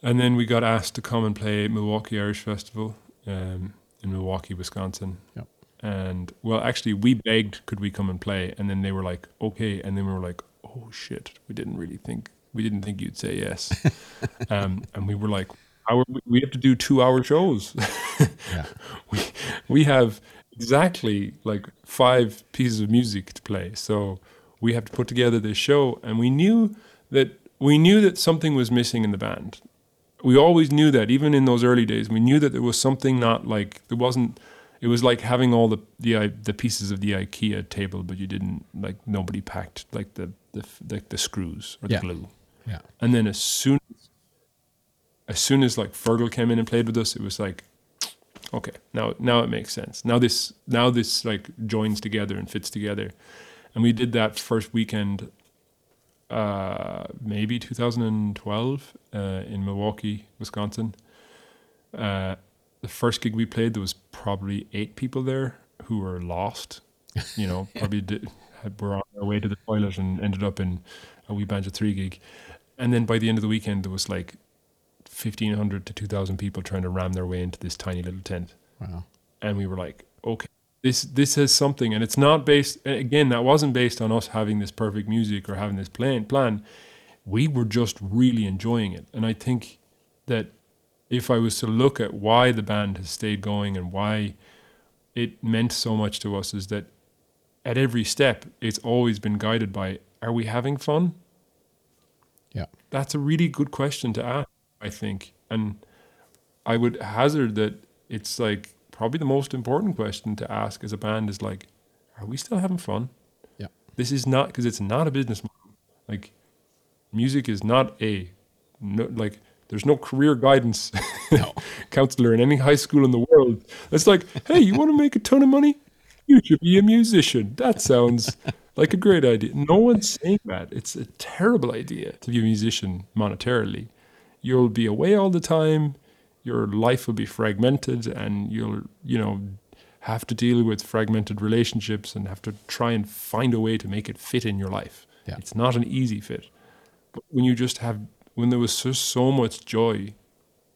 And then we got asked to come and play Milwaukee Irish Festival um, in Milwaukee, Wisconsin. Yep. And well, actually, we begged, could we come and play? And then they were like, okay. And then we were like, oh shit, we didn't really think, we didn't think you'd say yes. <laughs> um, and we were like, how are we, we have to do two hour shows. Yeah. <laughs> we we have exactly like five pieces of music to play. So we have to put together this show, and we knew that we knew that something was missing in the band. We always knew that, even in those early days, we knew that there was something not like there wasn't. It was like having all the the the pieces of the IKEA table, but you didn't like nobody packed like the the like the screws or the Yeah. glue. Yeah. And then as soon as soon as like Fergal came in and played with us, it was like, okay, now now it makes sense. Now this now this like joins together and fits together. And we did that first weekend, uh, maybe 2012 uh, in Milwaukee, Wisconsin. Uh, the first gig we played, there was probably eight people there who were lost. You know, <laughs> probably did, had, were on their way to the toilet and ended up in a We Banjo 3 gig. And then by the end of the weekend, there was like 1,500 to 2,000 people trying to ram their way into this tiny little tent Wow. and we were like, okay, this this has something, and it's not based. Again, that wasn't based on us having this perfect music or having this plan. Plan, we were just really enjoying it, and I think that if I was to look at why the band has stayed going and why it meant so much to us, is that at every step, it's always been guided by, are we having fun? Yeah. That's a really good question to ask, I think. And I would hazard that it's like probably the most important question to ask as a band is like, are we still having fun? Yeah. This is not because it's not a business model. Like, music is not a no, like. There's no career guidance No. <laughs> counselor in any high school in the world. It's like, hey, you want to make a ton of money? You should be a musician. That sounds like a great idea. No one's saying that. It's a terrible idea to be a musician monetarily. You'll be away all the time. Your life will be fragmented, and you'll, you know, have to deal with fragmented relationships and have to try and find a way to make it fit in your life. Yeah. It's not an easy fit. But when you just have, when there was just so much joy,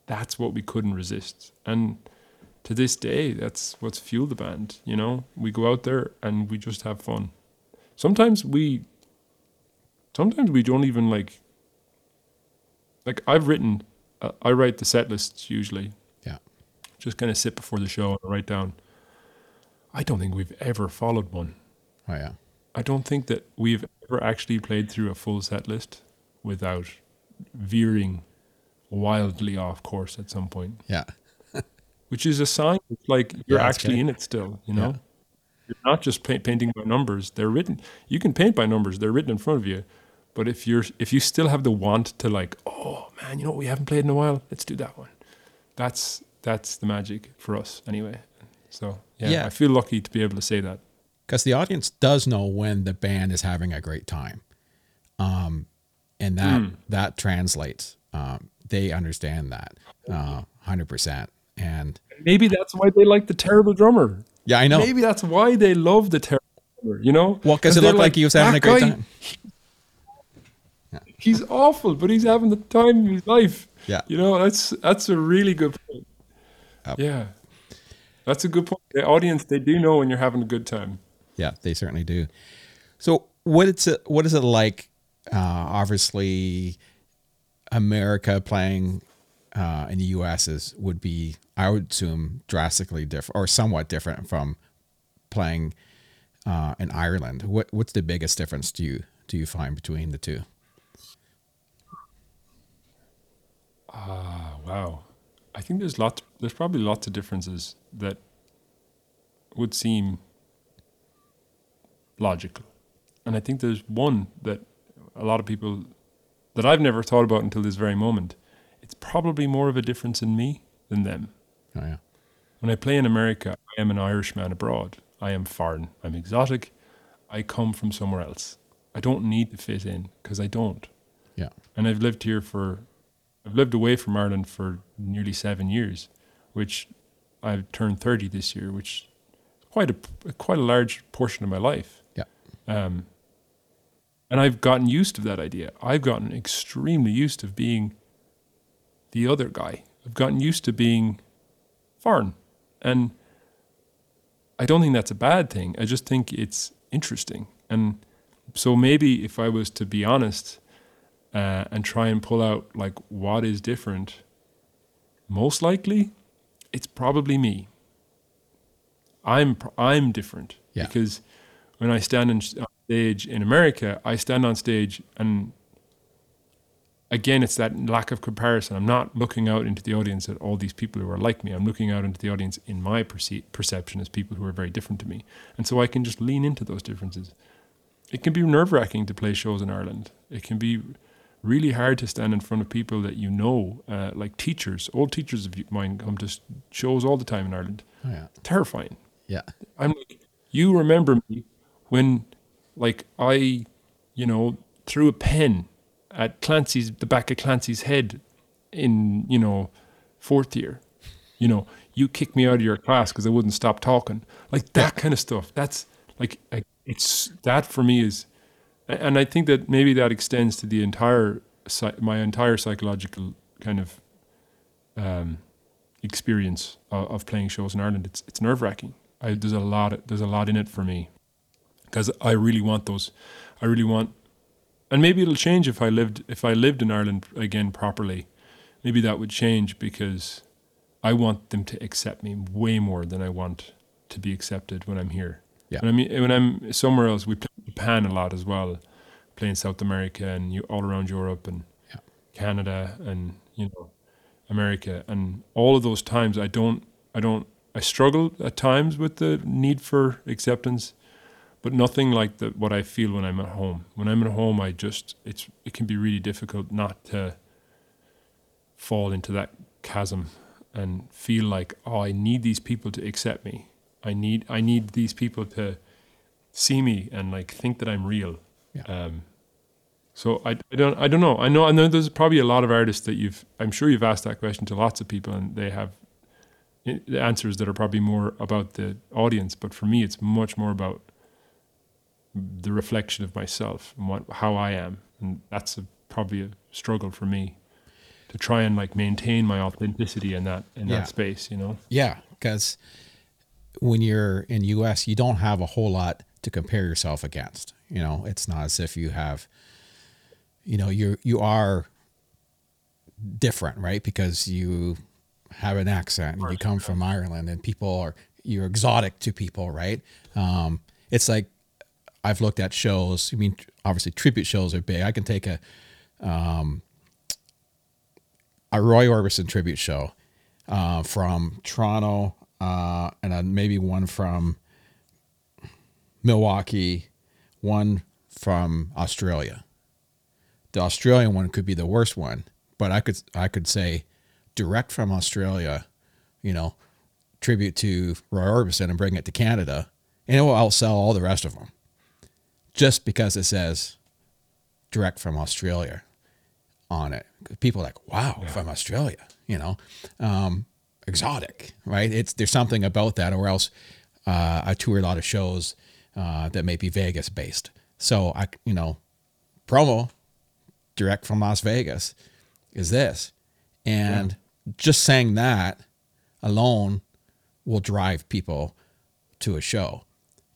that's what we couldn't resist. And to this day, that's what's fueled the band. You know, we go out there and we just have fun. Sometimes we, sometimes we don't even like. Like I've written, uh, I write the set lists usually. Yeah. Just kind of sit before the show and write down. I don't think we've ever followed one. Oh yeah. I don't think that we've ever actually played through a full set list without veering wildly off course at some point, Yeah. <laughs> which is a sign it's like you're Yeah, actually good. in it still, you know? Yeah. You're not just pa- painting by numbers. They're written. You can paint by numbers. They're written in front of you. But if you're if you still have the want to like, oh man, you know what we haven't played in a while? Let's do that one. That's that's the magic for us anyway. So yeah, Yeah. I feel lucky to be able to say that. because the audience does know when the band is having a great time, um, and that Hmm. that translates. Um, they understand that uh, hundred percent. And Maybe that's why they like the terrible drummer. yeah, I know. Maybe that's why they love the terrible drummer, you know? well, because it looked like, he was having a great guy, time. He's awful, but he's having the time of his life. Yeah. You know, that's that's a really good point. Yep. Yeah. That's a good point. The audience, they do know when you're having a good time. Yeah, they certainly do. So what it's what is it like? Uh, obviously, America playing uh, in the U.S. is would be I would assume drastically different or somewhat different from playing uh, in Ireland. What what's the biggest difference do you do you find between the two? Ah, wow. I think there's lots. There's probably lots of differences that would seem logical, and I think there's one that a lot of people that I've never thought about until this very moment. It's probably more of a difference in me than them. Oh yeah. When I play in America, I am an Irishman abroad. I am foreign. I'm exotic. I come from somewhere else. I don't need to fit in because I don't. Yeah. And I've lived here for, I've lived away from Ireland for nearly seven years, which I've turned 30 this year, which is quite a, quite a large portion of my life. Yeah. Um, and I've gotten used to that idea. I've gotten extremely used to being the other guy. I've gotten used to being foreign. And I don't think that's a bad thing. I just think it's interesting. And so maybe if I was to be honest uh, and try and pull out like what is different, most likely it's probably me. I'm I'm different Yeah. because when I stand on stage in America, I stand on stage and again, it's that lack of comparison. I'm not looking out into the audience at all these people who are like me. I'm looking out into the audience in my perce- perception as people who are very different to me. And so I can just lean into those differences. It can be nerve wracking to play shows in Ireland. It can be really hard to stand in front of people that you know, uh, like teachers. Old teachers of mine come to shows all the time in Ireland. Oh yeah. Terrifying. Yeah. I'm like, you remember me when, like, I, you know, threw a pen at Clancy's, the back of Clancy's head in, you know, fourth year. You know, you kicked me out of your class because I wouldn't stop talking. Like that kind of stuff. That's like, I, it's that for me is, and I think that maybe that extends to the entire, my entire psychological kind of um, experience of, of playing shows in Ireland. It's it's nerve wracking. There's a lot there's a lot in it for me because I really want those. I really want, and maybe it'll change if I lived if I lived in Ireland again properly. Maybe that would change because I want them to accept me way more than I want to be accepted when I'm here. Yeah. When I'm when I'm somewhere else, we play Japan a lot as well, playing South America and you, all around Europe and Yeah. Canada and you know America and all of those times I don't I don't I struggle at times with the need for acceptance but nothing like the what I feel when I'm at home when I'm at home I just it's it can be really difficult not to fall into that chasm and feel like oh I need these people to accept me I need I need these people to see me and like think that I'm real Yeah. um so I, I don't I don't know. I know I know there's probably a lot of artists that you've I'm sure you've asked that question to lots of people and they have the answers that are probably more about the audience. But for me, it's much more about the reflection of myself and what how I am, and that's a, probably a struggle for me to try and like maintain my authenticity in that in Yeah. that space. You know. Yeah, because when you're in US, you don't have a whole lot to compare yourself against. You know, it's not as if you have, you know, you you are different, right? Because you have an accent and you come from Ireland, and people are you're exotic to people, right? Um, it's like I've looked at shows. I mean, obviously, tribute shows are big. I can take a a Roy Orbison tribute show uh, from Toronto, uh, and then maybe one from Milwaukee, one from Australia. The Australian one could be the worst one, but I could I could say direct from Australia, you know, tribute to Roy Orbison and bring it to Canada, and it will outsell all the rest of them, just because it says direct from Australia on it. People are like, wow, from Australia, you know, um, exotic, right? It's there's something about that, or else uh, I tour a lot of shows uh, that may be Vegas based. So I, you know, promo direct from Las Vegas is this, and just saying that alone will drive people to a show,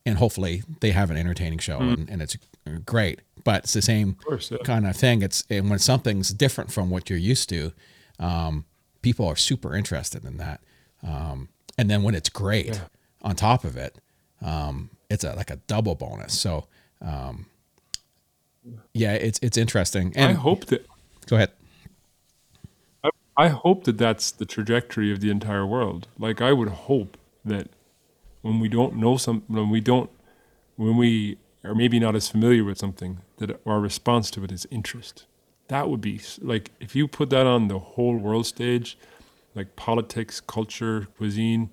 and hopefully they have an entertaining show and, and it's great. But it's the same course, yeah. kind of thing. It's and when something's different from what you're used to, um, people are super interested in that. Um, and then when it's great on top of it, um, it's a, like a double bonus. So um, yeah, it's it's interesting. I hope that go ahead. I, I hope that that's the trajectory of the entire world. Like I would hope that when we don't know some, when we don't, when we are maybe not as familiar with something, that our response to it is interest. That would be like if you put that on the whole world stage, like politics, culture, cuisine.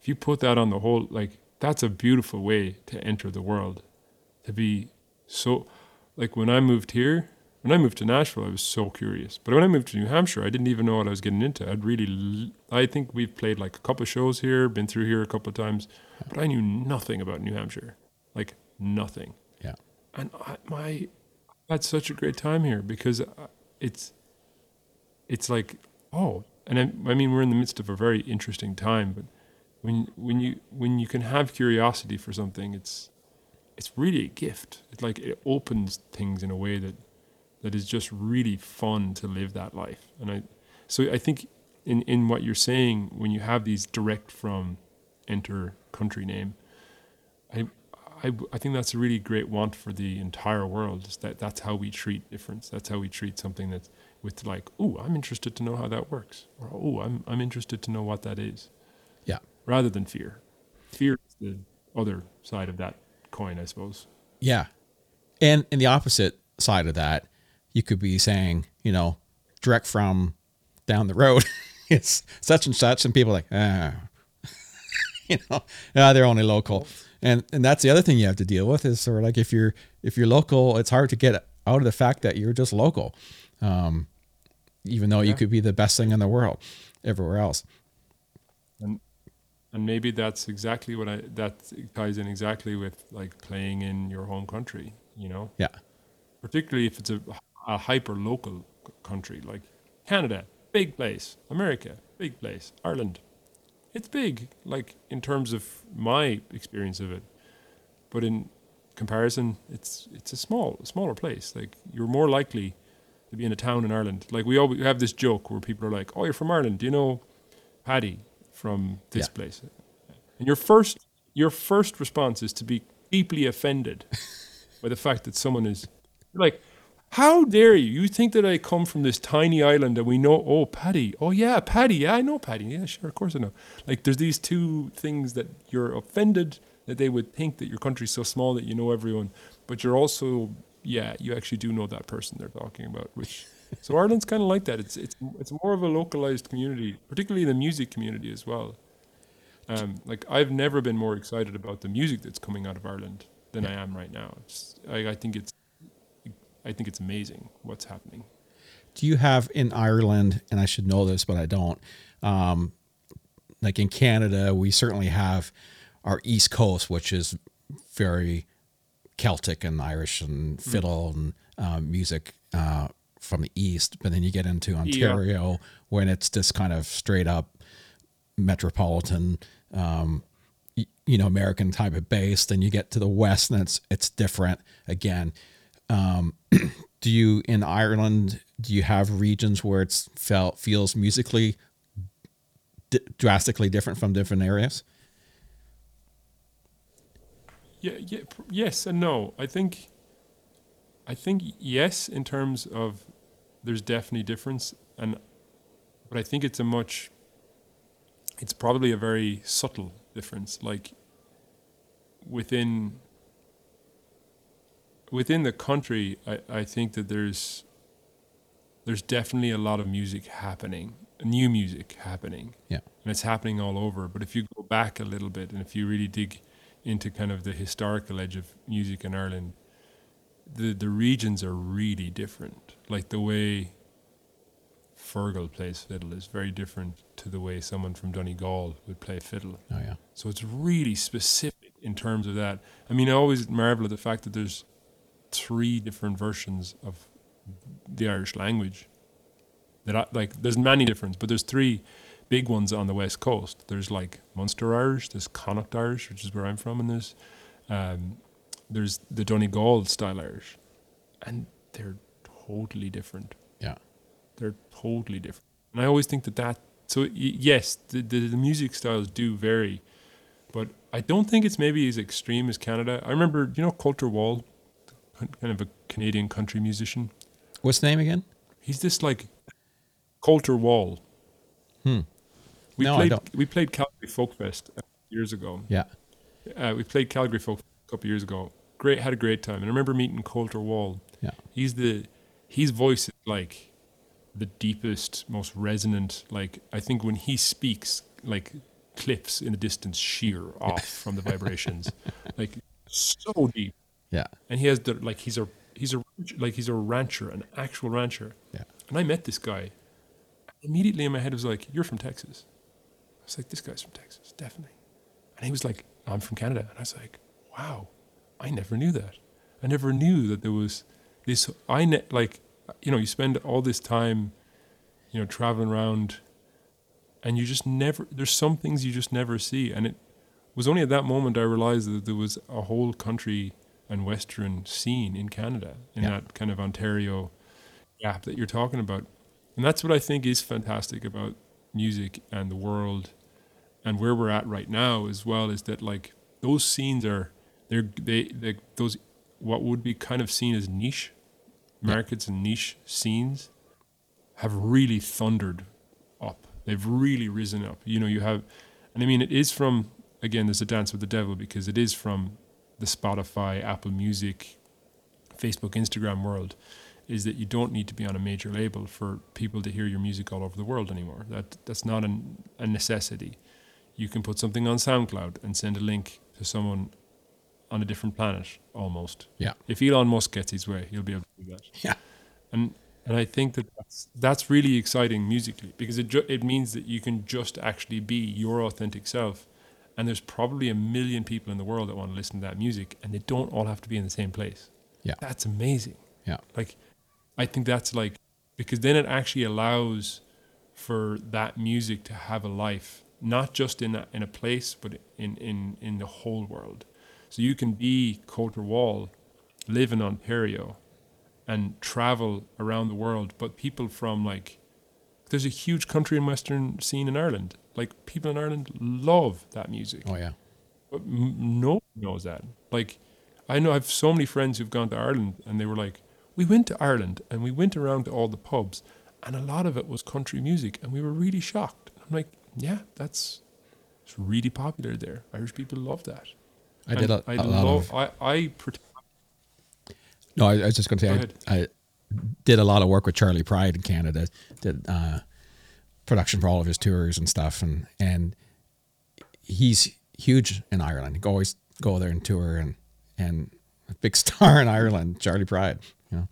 If you put that on the whole, like that's a beautiful way to enter the world. To be so, like when I moved here, when I moved to Nashville, I was so curious. But when I moved to New Hampshire, I didn't even know what I was getting into. I'd really, I think we've played like a couple of shows here, been through here a couple of times, but I knew nothing about New Hampshire, like nothing. Yeah. And I, my, I had such a great time here because uh, it's, it's like, oh, and I, I mean, we're in the midst of a very interesting time, but when when you when you can have curiosity for something, it's it's really a gift. It's like it opens things in a way that that is just really fun to live that life. And I so I think in in what you're saying when you have these direct from enter country name, I I, I think that's a really great want for the entire world. Is that that's how we treat difference. That's how we treat something that's with like, oh, I'm interested to know how that works, or oh, I'm I'm interested to know what that is Yeah. rather than fear. Fear is the other side of that coin, I suppose. Yeah. And in the opposite side of that, you could be saying, you know, direct from down the road, <laughs> it's such and such, and people are like, ah, <laughs> you know, ah, they're only local. And and that's the other thing you have to deal with is sort of like if you're if you're local, it's hard to get out of the fact that you're just local, um, even though you could be the best thing in the world everywhere else. And and maybe that's exactly what I that ties in exactly with like playing in your home country, you know? Yeah. Particularly if it's a, a hyper local c- country like Canada, big place, America, big place, Ireland. It's big like in terms of my experience of it. But in comparison, it's it's a small smaller place. Like you're more likely to be in a town in Ireland. Like we always have this joke where people are like, "Oh, you're from Ireland. Do you know Paddy from this Yeah. place?" And your first your first response is to be deeply offended <laughs> by the fact that someone is like, "How dare you? You think that I come from this tiny island and we know? Oh, Paddy. Oh yeah, Paddy. Yeah, I know Paddy. Yeah, sure, of course I know." Like there's these two things that you're offended that they would think that your country's so small that you know everyone, but you're also yeah, you actually do know that person they're talking about, which so Ireland's kind of like that. It's it's it's more of a localized community, particularly the music community as well. Um, like I've never been more excited about the music that's coming out of Ireland than I am right now. It's, I, I think it's I think it's amazing what's happening. do you have in Ireland, and I should know this, but I don't. Um, like in Canada, we certainly have our East Coast, which is very Celtic and Irish and fiddle and um, music uh, from the East. But then you get into Ontario when it's just kind of straight up metropolitan, um, you know, American type of bass. Then you get to the West, and it's it's different again. Um, <clears throat> do you in Ireland? Do you have regions where it's felt feels musically d- drastically different from different areas? Yeah, yeah, yes and no. I think, I think yes in terms of there's definitely difference, and but I think it's a much. It's probably a very subtle difference, like within. Within the country, I, I think that there's. There's definitely a lot of music happening, new music happening, Yeah. and it's happening all over. But if you go back a little bit, and if you really dig into kind of the historical edge of music in Ireland, the the regions are really different. Like the way Fergal plays fiddle is very different to the way someone from Donegal would play fiddle. Oh yeah. So it's really specific in terms of that. I mean, I always marvel at the fact that there's three different versions of the Irish language. That I, like, there's many different, but there's three big ones on the west coast. There's like Munster Irish, there's Connacht Irish, which is where I'm from, and there's um, there's the Donegal style Irish, and they're totally different. Yeah. They're totally different. And I always think that that so yes, the, the the music styles do vary, but I don't think it's maybe as extreme as Canada. I remember, you know, Colter Wall, kind of a Canadian country musician. What's the name again? He's this like Colter Wall. Hmm. We No, I played don't. we played Calgary Folk Fest years ago. Yeah. Uh, we played Calgary Folk a couple years ago. Great, had a great time. And I remember meeting Colter Wall. Yeah. He's the his voice is like the deepest, most resonant. Like I think when he speaks, like cliffs in the distance shear off from the vibrations, <laughs> like so deep. Yeah. And he has the like he's a he's a like he's a rancher, an actual rancher. Yeah. And I met this guy. Immediately in my head, was like, "You're from Texas." I was like, "This guy's from Texas, definitely." And he was like, "I'm from Canada," and I was like, "Wow, I never knew that. I never knew that there was this. I ne- like, you know, you spend all this time, you know, traveling around, and you just never. There's some things you just never see, and it was only at that moment I realized that there was a whole country and western scene in Canada in Yeah. that kind of Ontario gap that you're talking about. And that's what I think is fantastic about music and the world and where we're at right now as well is that like those scenes are they're they, they those what would be kind of seen as niche markets and niche scenes have really thundered up. They've really risen up. You know, you have and I mean it is from again there's a dance with the devil because it is from the Spotify, Apple Music, Facebook, Instagram world is that you don't need to be on a major label for people to hear your music all over the world anymore. That that's not an, a necessity. You can put something on SoundCloud and send a link to someone on a different planet almost. Yeah. If Elon Musk gets his way, he'll be able to do that. Yeah. And and I think that that's, that's really exciting musically because it ju- it means that you can just actually be your authentic self. And there's probably a million people in the world that want to listen to that music, and they don't all have to be in the same place. Yeah. That's amazing. Yeah. Like, I think that's like because then it actually allows for that music to have a life, not just in a, in a place, but in, in, in the whole world. So you can be Colter Wall, live in Ontario, and travel around the world. But people from like, there's a huge country and western scene in Ireland. Like people in Ireland love that music. Oh yeah. But m- no one knows that. Like, I know I have so many friends who've gone to Ireland and they were like, we went to Ireland and we went around to all the pubs and a lot of it was country music and we were really shocked. I'm like, yeah, that's it's really popular there. Irish people love that. I did a, lot love, of. I, I, pret- No, I, I was just going to say. I, I did a lot of work with Charley Pride in Canada. Did uh, production for all of his tours and stuff, and and he's huge in Ireland. He always go there and tour, and and a big <laughs> star in Ireland, Charley Pride. You know,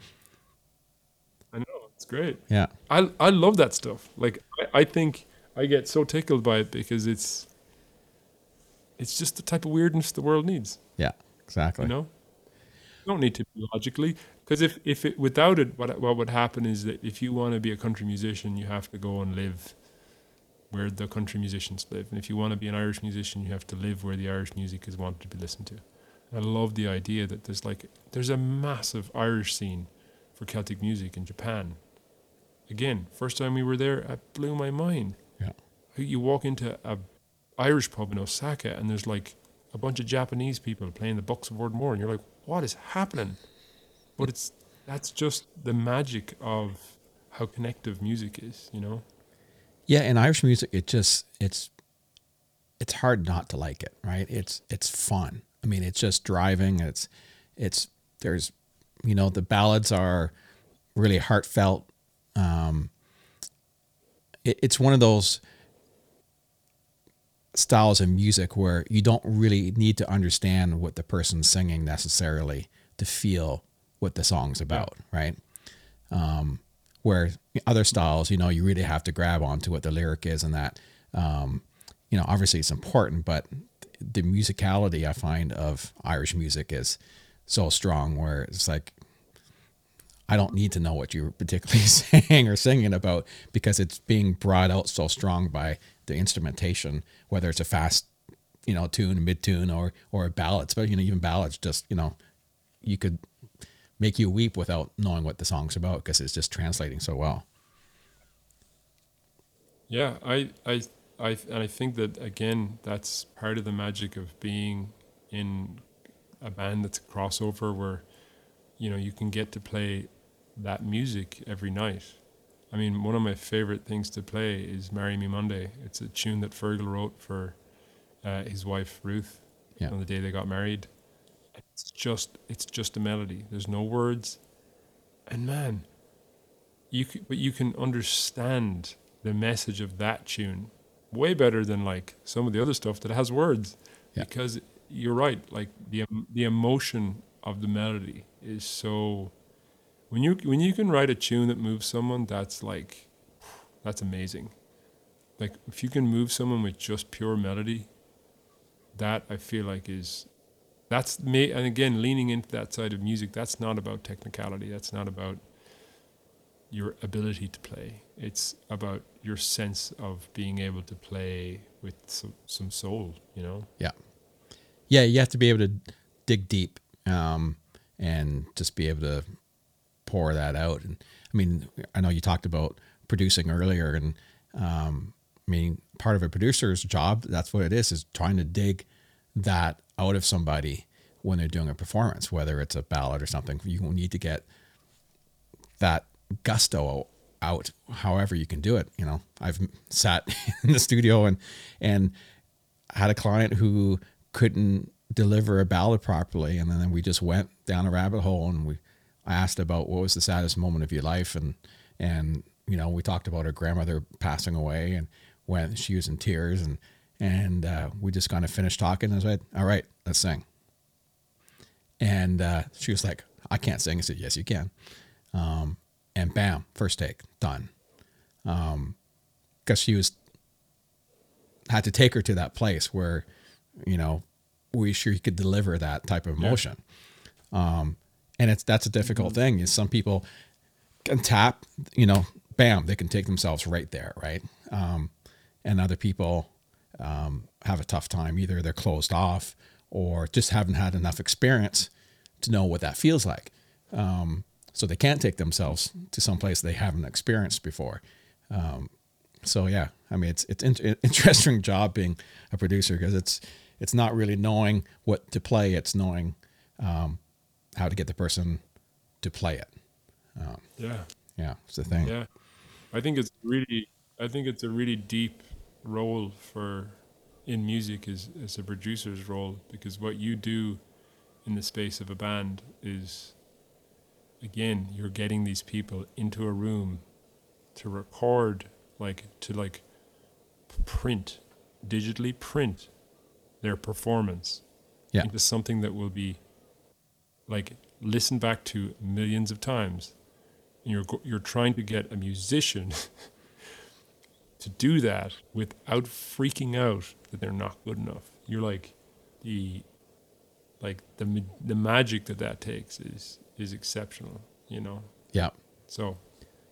I know, it's great. yeah, I, I love that stuff. Like, I, I think I get so tickled by it because it's, it's just the type of weirdness the world needs. yeah, exactly. You know, you don't need to be logically because if if it without it, what what would happen is that if you want to be a country musician, you have to go and live where the country musicians live, and if you want to be an Irish musician, you have to live where the Irish music is wanted to be listened to. And I love the idea that there's like there's a massive Irish scene for Celtic music in Japan. Again, first time we were there, it blew my mind Yeah, you walk into a Irish pub in Osaka and there's like a bunch of Japanese people playing the Bucks of Oranmore and you're like, what is happening? But it's that's just the magic of how connective music is, you know? yeah. In Irish music, it just it's it's hard not to like it, right? It's it's fun. I mean, it's just driving. It's it's there's you know the ballads are really heartfelt. Um, it, it's one of those styles of music where you don't really need to understand what the person's singing necessarily to feel what the song's about, right? Um, where other styles, you know, you really have to grab onto what the lyric is and that, um, you know, obviously it's important, but the musicality I find of Irish music is so strong where it's like, I don't need to know what you're particularly <laughs> saying or singing about because it's being brought out so strong by the instrumentation, whether it's a fast, you know, tune, mid tune, or or a ballad. But you know, even ballads, just you know, you could make you weep without knowing what the song's about because it's just translating so well. Yeah, I, I, I, and I think that again, that's part of the magic of being in a band that's a crossover where you know, you can get to play that music every night. I mean, one of my favorite things to play is "Marry Me Monday." It's a tune that Fergal wrote for uh, his wife Ruth Yeah. on the day they got married. It's just, it's just a melody. There's no words, and man, you c but you can understand the message of that tune way better than like some of the other stuff that has words, Yeah. because you're right. Like the the emotion of the melody is so. When you when you can write a tune that moves someone, that's like, that's amazing. Like if you can move someone with just pure melody, that I feel like is, that's me. And again, leaning into that side of music, that's not about technicality. That's not about your ability to play. It's about your sense of being able to play with some, some soul. You know. Yeah. Yeah, you have to be able to dig deep um, and just be able to pour that out. And I mean, I know you talked about producing earlier, and um, I mean, part of a producer's job, that's what it is, is trying to dig that out of somebody when they're doing a performance, whether it's a ballad or something. You need to get that gusto out however you can do it you know i've sat <laughs> in the studio and and had a client who couldn't deliver a ballad properly and then we just went down a rabbit hole and we asked about what was the saddest moment of your life and and you know we talked about her grandmother passing away and when she was in tears and and uh, we just kind of finished talking. I said all right let's sing. And uh, she was like I can't sing. I said yes you can. Um, and bam first take done. Because she was had to take her to that place where you know we sure she could deliver that type of emotion. Um and it's that's a difficult thing is some people can tap you know bam they can take themselves right there right? Um and other people um have a tough time either they're closed off or just haven't had enough experience to know what that feels like um so they can't take themselves to some place they haven't experienced before um so yeah, I mean it's it's an <laughs> interesting job being a producer because it's it's not really knowing what to play; it's knowing um, how to get the person to play it. Yeah. Yeah, it's the thing. Yeah, I think it's really, I think it's a really deep role for in music is as a producer's role because what you do in the space of a band is, again, you're getting these people into a room to record, like to like print, digitally print their performance Yeah. into something that will be like listened back to millions of times and you're you're trying to get a musician <laughs> to do that without freaking out that they're not good enough. You're like the like the the magic that that takes is is exceptional, you know. Yeah, So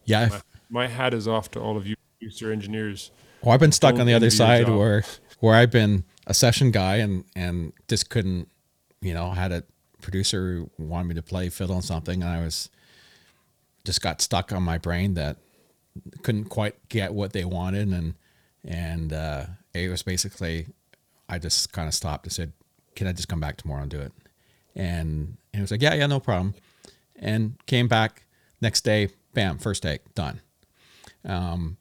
yeah. my, my hat is off to all of you producer engineers. Well, I've been stuck Don't on the other side where where I've been a session guy and and just couldn't, you know, had a producer who wanted me to play fiddle on something, and I was just got stuck on my brain that couldn't quite get what they wanted, and and uh, it was basically I just kind of stopped and said, "Can I just come back tomorrow and do it?" And it was like, "Yeah, yeah, no problem," and came back next day, bam, first take done Um,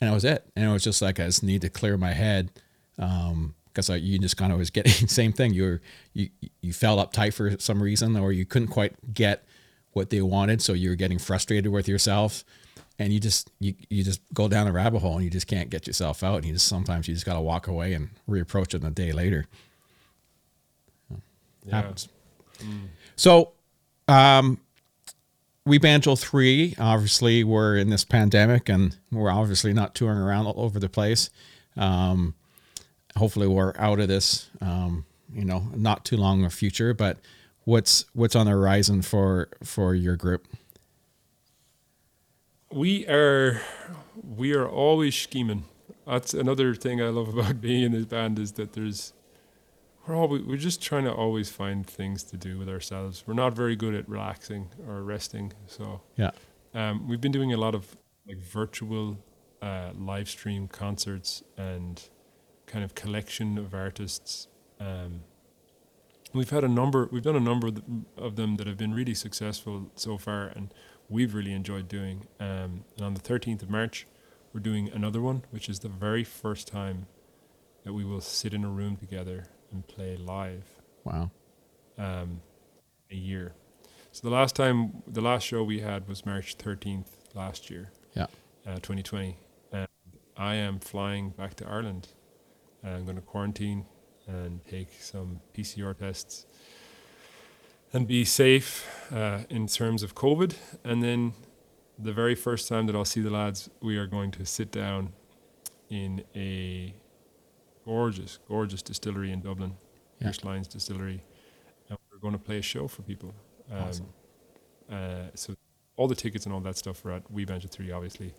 and that was it. And it was just like I just need to clear my head because I you just kind of was getting <laughs> the same thing. You were you you felt uptight for some reason, or you couldn't quite get what they wanted, so you were getting frustrated with yourself, and you just you you just go down a rabbit hole and you just can't get yourself out. And you just sometimes you just got to walk away and reapproach it a day later. Yeah. Happens. So, um, we Banjo 3, obviously, we're in this pandemic and we're obviously not touring around all over the place. Um, hopefully, we're out of this, um, you know, not too long a future. But what's what's on the horizon for for your group? We are we are always scheming. That's another thing I love <laughs> about being in this band is that there's we're always we're just trying to always find things to do with ourselves. We're not very good at relaxing or resting, so Yeah, um, we've been doing a lot of like virtual uh, live stream concerts and kind of collection of artists um, we've had a number. We've done a number of them- of them that have been really successful so far, and we've really enjoyed doing. Um, and on the 13th of March, we're doing another one, which is the very first time that we will sit in a room together and play live Wow. um, a year. So the last time, the last show we had was March 13th last year, Yeah. uh, 2020. And I am flying back to Ireland. I'm going to quarantine and take some PCR tests and be safe uh, in terms of COVID. And then the very first time that I'll see the lads, we are going to sit down in a gorgeous, gorgeous distillery in Dublin, Yeah. Pearse Lyons Distillery, and we're going to play a show for people. Um, Awesome. uh, so all the tickets and all that stuff are at We Banjo Three, obviously,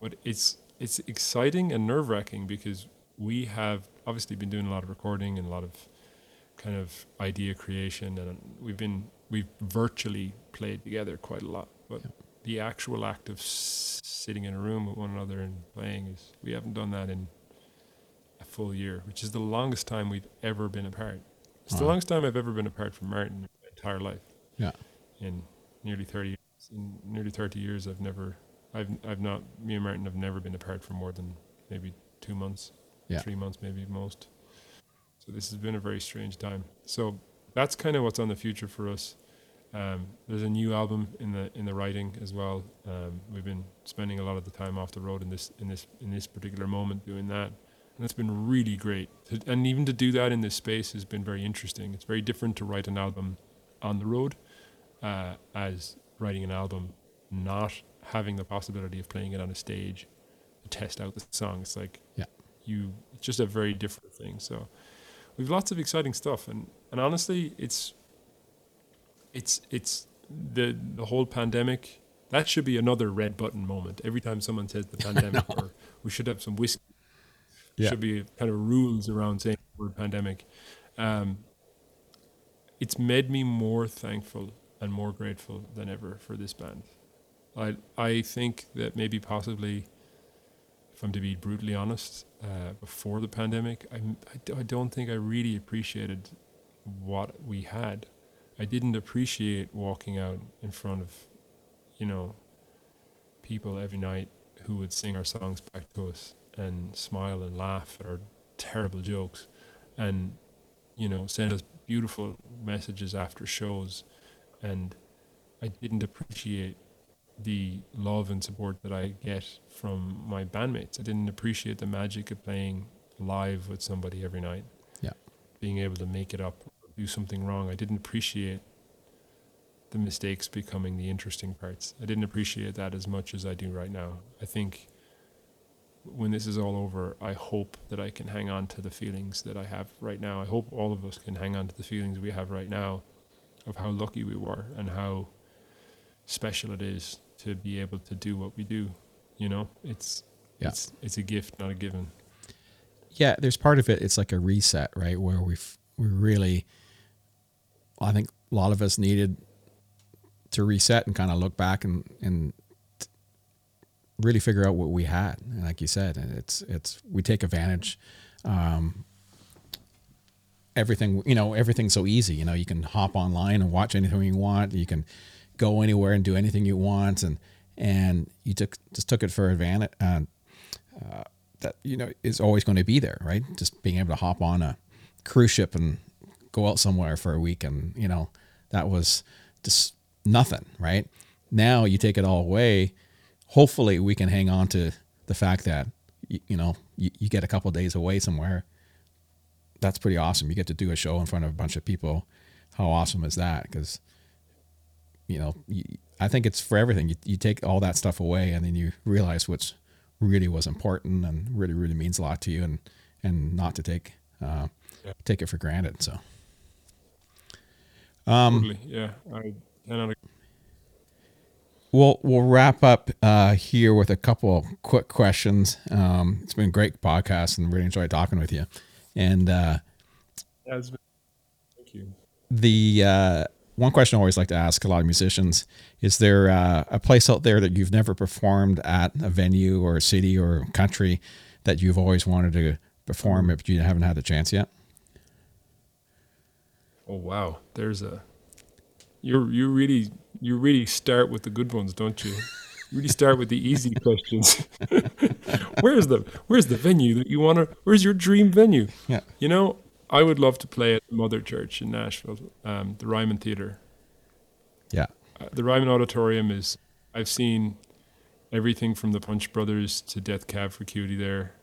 but it's it's exciting and nerve wracking because we have obviously been doing a lot of recording and a lot of kind of idea creation, and we've been we've virtually played together quite a lot, but Yeah. the actual act of s- sitting in a room with one another and playing is we haven't done that in a full year, which is the longest time we've ever been apart. It's the longest time I've ever been apart from Martin in my entire life. Yeah. In nearly thirty years, in nearly thirty years, I've never, I've, I've not, me and Martin have never been apart for more than maybe two months, Yeah. three months, maybe most. So this has been a very strange time. So that's kind of what's on the future for us. Um, there's a new album in the in the writing as well. Um, we've been spending a lot of the time off the road in this in this in this particular moment doing that, and it's been really great. And even to do that in this space has been very interesting. It's very different to write an album on the road, uh, as writing an album not having the possibility of playing it on a stage to test out the song. It's like Yeah. you it's just a very different thing. So we've lots of exciting stuff and, and honestly it's it's it's the the whole pandemic that should be another red button moment. Every time someone says the <laughs> pandemic or we should have some whiskey Yeah. should be kind of rules around saying the word pandemic. Um, it's made me more thankful and more grateful than ever for this band. I I think that maybe possibly if I'm to be brutally honest, uh, before the pandemic, I, d- I don't think I really appreciated what we had. I didn't appreciate walking out in front of, you know, people every night who would sing our songs back to us and smile and laugh at our terrible jokes and, you know, send us beautiful messages after shows. And I didn't appreciate the love and support that I get from my bandmates. I didn't appreciate the magic of playing live with somebody every night. Yeah. Being able to make it up, do something wrong. I didn't appreciate the mistakes becoming the interesting parts. I didn't appreciate that as much as I do right now. I think when this is all over, I hope that I can hang on to the feelings that I have right now. I hope all of us can hang on to the feelings we have right now of how lucky we were and how special it is to be able to do what we do. You know, it's Yeah. it's it's a gift, not a given. yeah there's part of it it's like a reset right where we've we really i think a lot of us needed to reset and kind of look back and and really figure out what we had and like you said and it's it's we take advantage um everything you know everything's so easy you know you can hop online and watch anything you want you can go anywhere and do anything you want and and you took just took it for advantage uh, uh, that you know is always going to be there right? Just being able to hop on a cruise ship and go out somewhere for a week and you know that was just nothing right? Now you take it all away hopefully we can hang on to the fact that you, you know you, you get a couple days away somewhere. That's pretty awesome. You get to do a show in front of a bunch of people. How awesome is that? Because you know you, i think it's for everything you, you take all that stuff away and then you realize what's really was important and really really means a lot to you and and not to take uh, take it for granted so um totally, yeah. I ag- We'll we'll wrap up uh, here with a couple of quick questions. Um, it's been a great podcast and really enjoyed talking with you. And uh, Yeah, been- thank you. the uh, one question I always like to ask a lot of musicians is there uh, a place out there that you've never performed at a venue or a city or country that you've always wanted to perform if you haven't had the chance yet? Oh wow, there's a. You you really you really start with the good ones, don't you? You really start with the easy <laughs> questions. <laughs> where's the Where's the venue that you want to? Where's your dream venue? Yeah. You know, I would love to play at Mother Church in Nashville, um, the Ryman Theater. Yeah. Uh, the Ryman Auditorium is. I've seen everything from the Punch Brothers to Death Cab for Cutie there.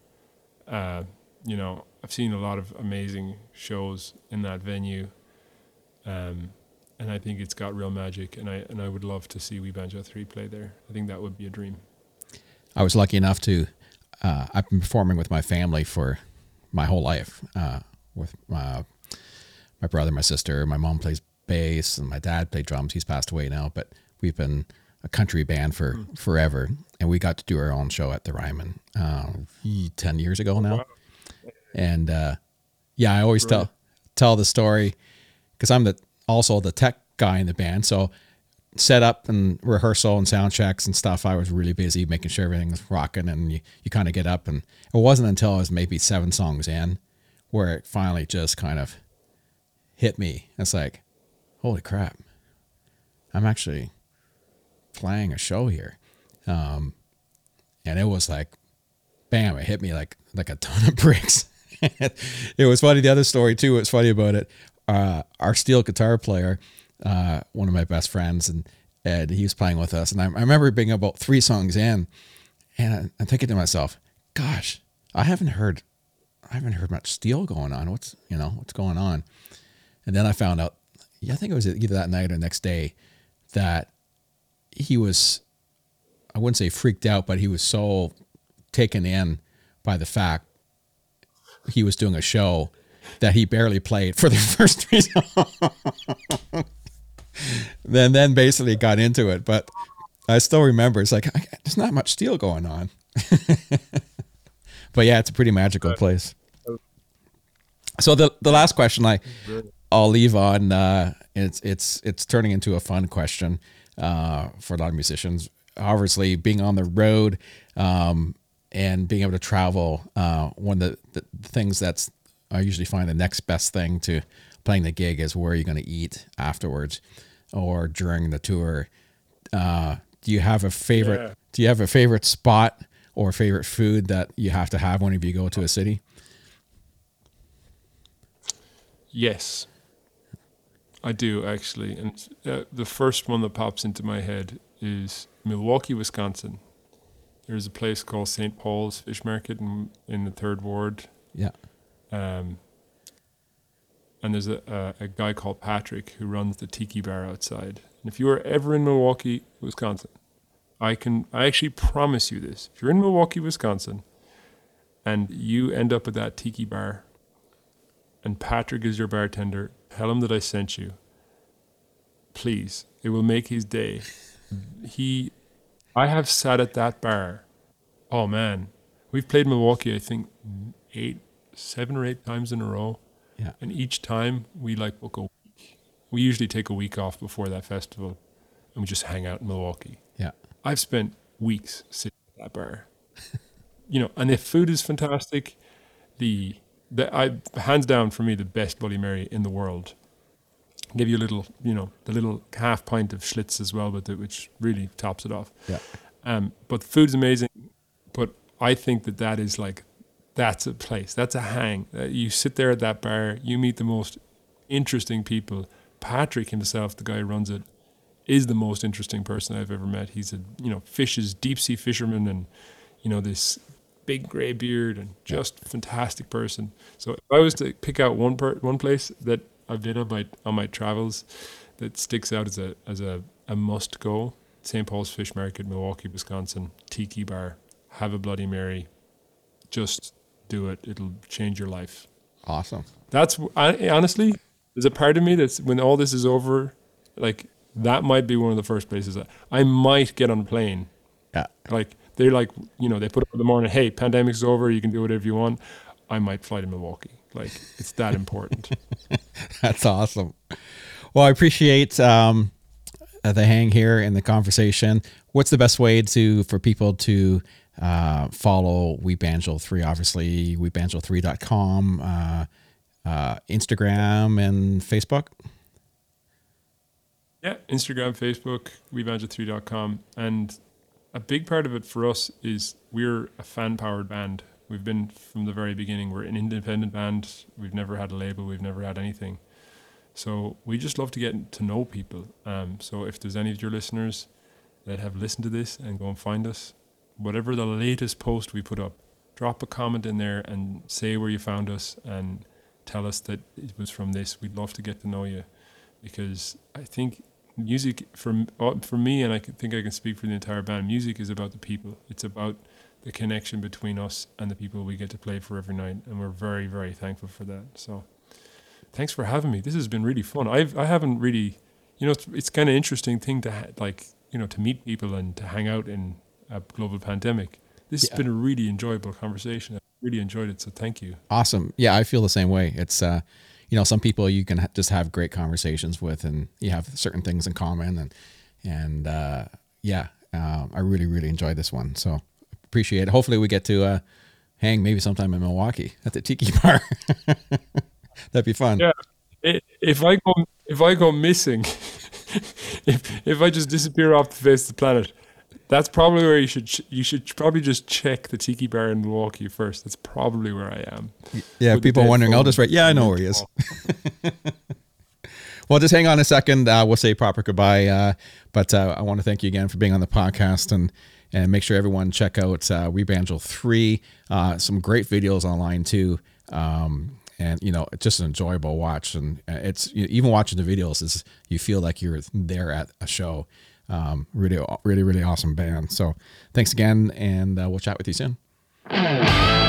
Uh, you know, I've seen a lot of amazing shows in that venue, um, and I think it's got real magic. And I and I would love to see We Banjo Three play there. I think that would be a dream. I was lucky enough to. Uh, I've been performing with my family for my whole life. Uh, with my my brother, my sister, my mom plays bass, and my dad played drums. He's passed away now, but we've been a country band for mm. forever, and we got to do our own show at the Ryman uh, ten years ago now. Wow. And uh, yeah, I always tell tell the story because I'm the also the tech guy in the band. So set up and rehearsal and sound checks and stuff. I was really busy making sure everything was rocking, and you, you kind of get up. And it wasn't until I was maybe seven songs in where it finally just kind of hit me. It's like, holy crap, I'm actually playing a show here. Um, and it was like, bam, it hit me like like a ton of <laughs> bricks. it was funny. The other story too. What's funny about it? Uh, our steel guitar player, uh, one of my best friends, and Ed, he was playing with us, and I, I remember being about three songs in, and I'm thinking to myself, "Gosh, I haven't heard, I haven't heard much steel going on. What's you know what's going on?" And then I found out, yeah, I think it was either that night or the next day, that he was, I wouldn't say freaked out, but he was so taken in by the fact he was doing a show that he barely played for the <laughs> first three songs. then then basically got into it, but I still remember it's like there's not much steel going on. <laughs> but yeah, it's a pretty magical place. So the the last question I I'll leave on uh, it's it's it's turning into a fun question uh, for a lot of musicians. Obviously, being on the road, um, and being able to travel. Uh, one of the, the things that's I usually find the next best thing to playing the gig is where you're going to eat afterwards or during the tour. Uh, do you have a favorite? Yeah. Do you have a favorite spot or favorite food that you have to have whenever you go to a city? Yes, I do actually, and uh, the first one that pops into my head is Milwaukee, Wisconsin. There's a place called St. Paul's Fish Market in, in the third ward. Yeah. Um, and there's a, a, a, guy called Patrick who runs the tiki bar outside. And if you are ever in Milwaukee, Wisconsin, I can I actually promise you this. If you're in Milwaukee, Wisconsin, and you end up at that tiki bar, and Patrick is your bartender, tell him that I sent you. Please, it will make his day. He I have sat at that bar. Oh man, we've played Milwaukee. I think eight, seven or eight times in a row. Yeah. And each time we like book a week. We usually take a week off before that festival, and we just hang out in Milwaukee. Yeah. I've spent weeks sitting at that bar. <laughs> you know, and the food is fantastic. The the I hands down for me the best Bloody Mary in the world give you a little, you know, the little half pint of Schlitz as well with it, which really tops it off. Yeah. Um, but the food's amazing. But I think that that is like, that's a place. That's a hang. Uh, you sit there at that bar. You meet the most interesting people. Patrick himself, the guy who runs it, is the most interesting person I've ever met. He's a you know fishes deep sea fisherman, and you know this big gray beard and just fantastic person. So if I was to pick out one per, one place that I've been on my on my travels that sticks out as a as a, a must go. St. Paul's Fish Market, Milwaukee, Wisconsin, Tiki Bar. Have a Bloody Mary. Just do it. It'll change your life. Awesome. That's I, honestly, there's a part of me that's when all this is over, like that might be one of the first places that I might get on a plane. Yeah. Like they're like, you know, they put up in the morning, hey, pandemic's over, you can do whatever you want. I might fly to Milwaukee. Like it's that important. <laughs> That's awesome. Well, I appreciate um, the hang here in the conversation. What's the best way to for people to uh, follow We Banjo 3? Obviously, webanjo3.com. Uh, uh, Instagram and Facebook. Yeah, Instagram, Facebook, webanjo3.com. And a big part of it for us is we're a fan powered band. We've been from the very beginning. We're an independent band. We've never had a label. We've never had anything. So we just love to get to know people. Um, so if there's any of your listeners that have listened to this and go and find us, whatever the latest post we put up, drop a comment in there and say where you found us and tell us that it was from this. We'd love to get to know you because I think music for uh, for me and I think I can speak for the entire band. Music is about the people. It's about the connection between us and the people we get to play for every night, and we're very very thankful for that. So, thanks for having me. This has been really fun. I've I haven't really, you know, it's, it's kind of interesting thing to ha- like you know to meet people and to hang out in a global pandemic. This yeah. has been a really enjoyable conversation. I really enjoyed it. So thank you. Awesome. Yeah, I feel the same way. It's uh you know, some people you can just have great conversations with, and you have certain things in common, and and uh, yeah, uh, I really really enjoyed this one. So appreciate it. Hopefully, we get to uh, hang maybe sometime in Milwaukee at the Tiki Bar. <laughs> That'd be fun. Yeah, if I go if I go missing, <laughs> if if I just disappear off the face of the planet, that's probably where you should you should probably just check the Tiki Bar in Milwaukee first. That's probably where I am. Yeah, people are wondering. I'll just write. Yeah, I know where he is. <laughs> well, just hang on a second. Uh, we'll say proper goodbye. Uh, but uh, I want to thank you again for being on the podcast and and make sure everyone check out uh, We Banjo Three. Uh, some great videos online too. Um, and you know, it's just an enjoyable watch, and uh, it's even watching the videos is you feel like you're there at a show. Um, really, really, really awesome band. So thanks again, and uh, we'll chat with you soon.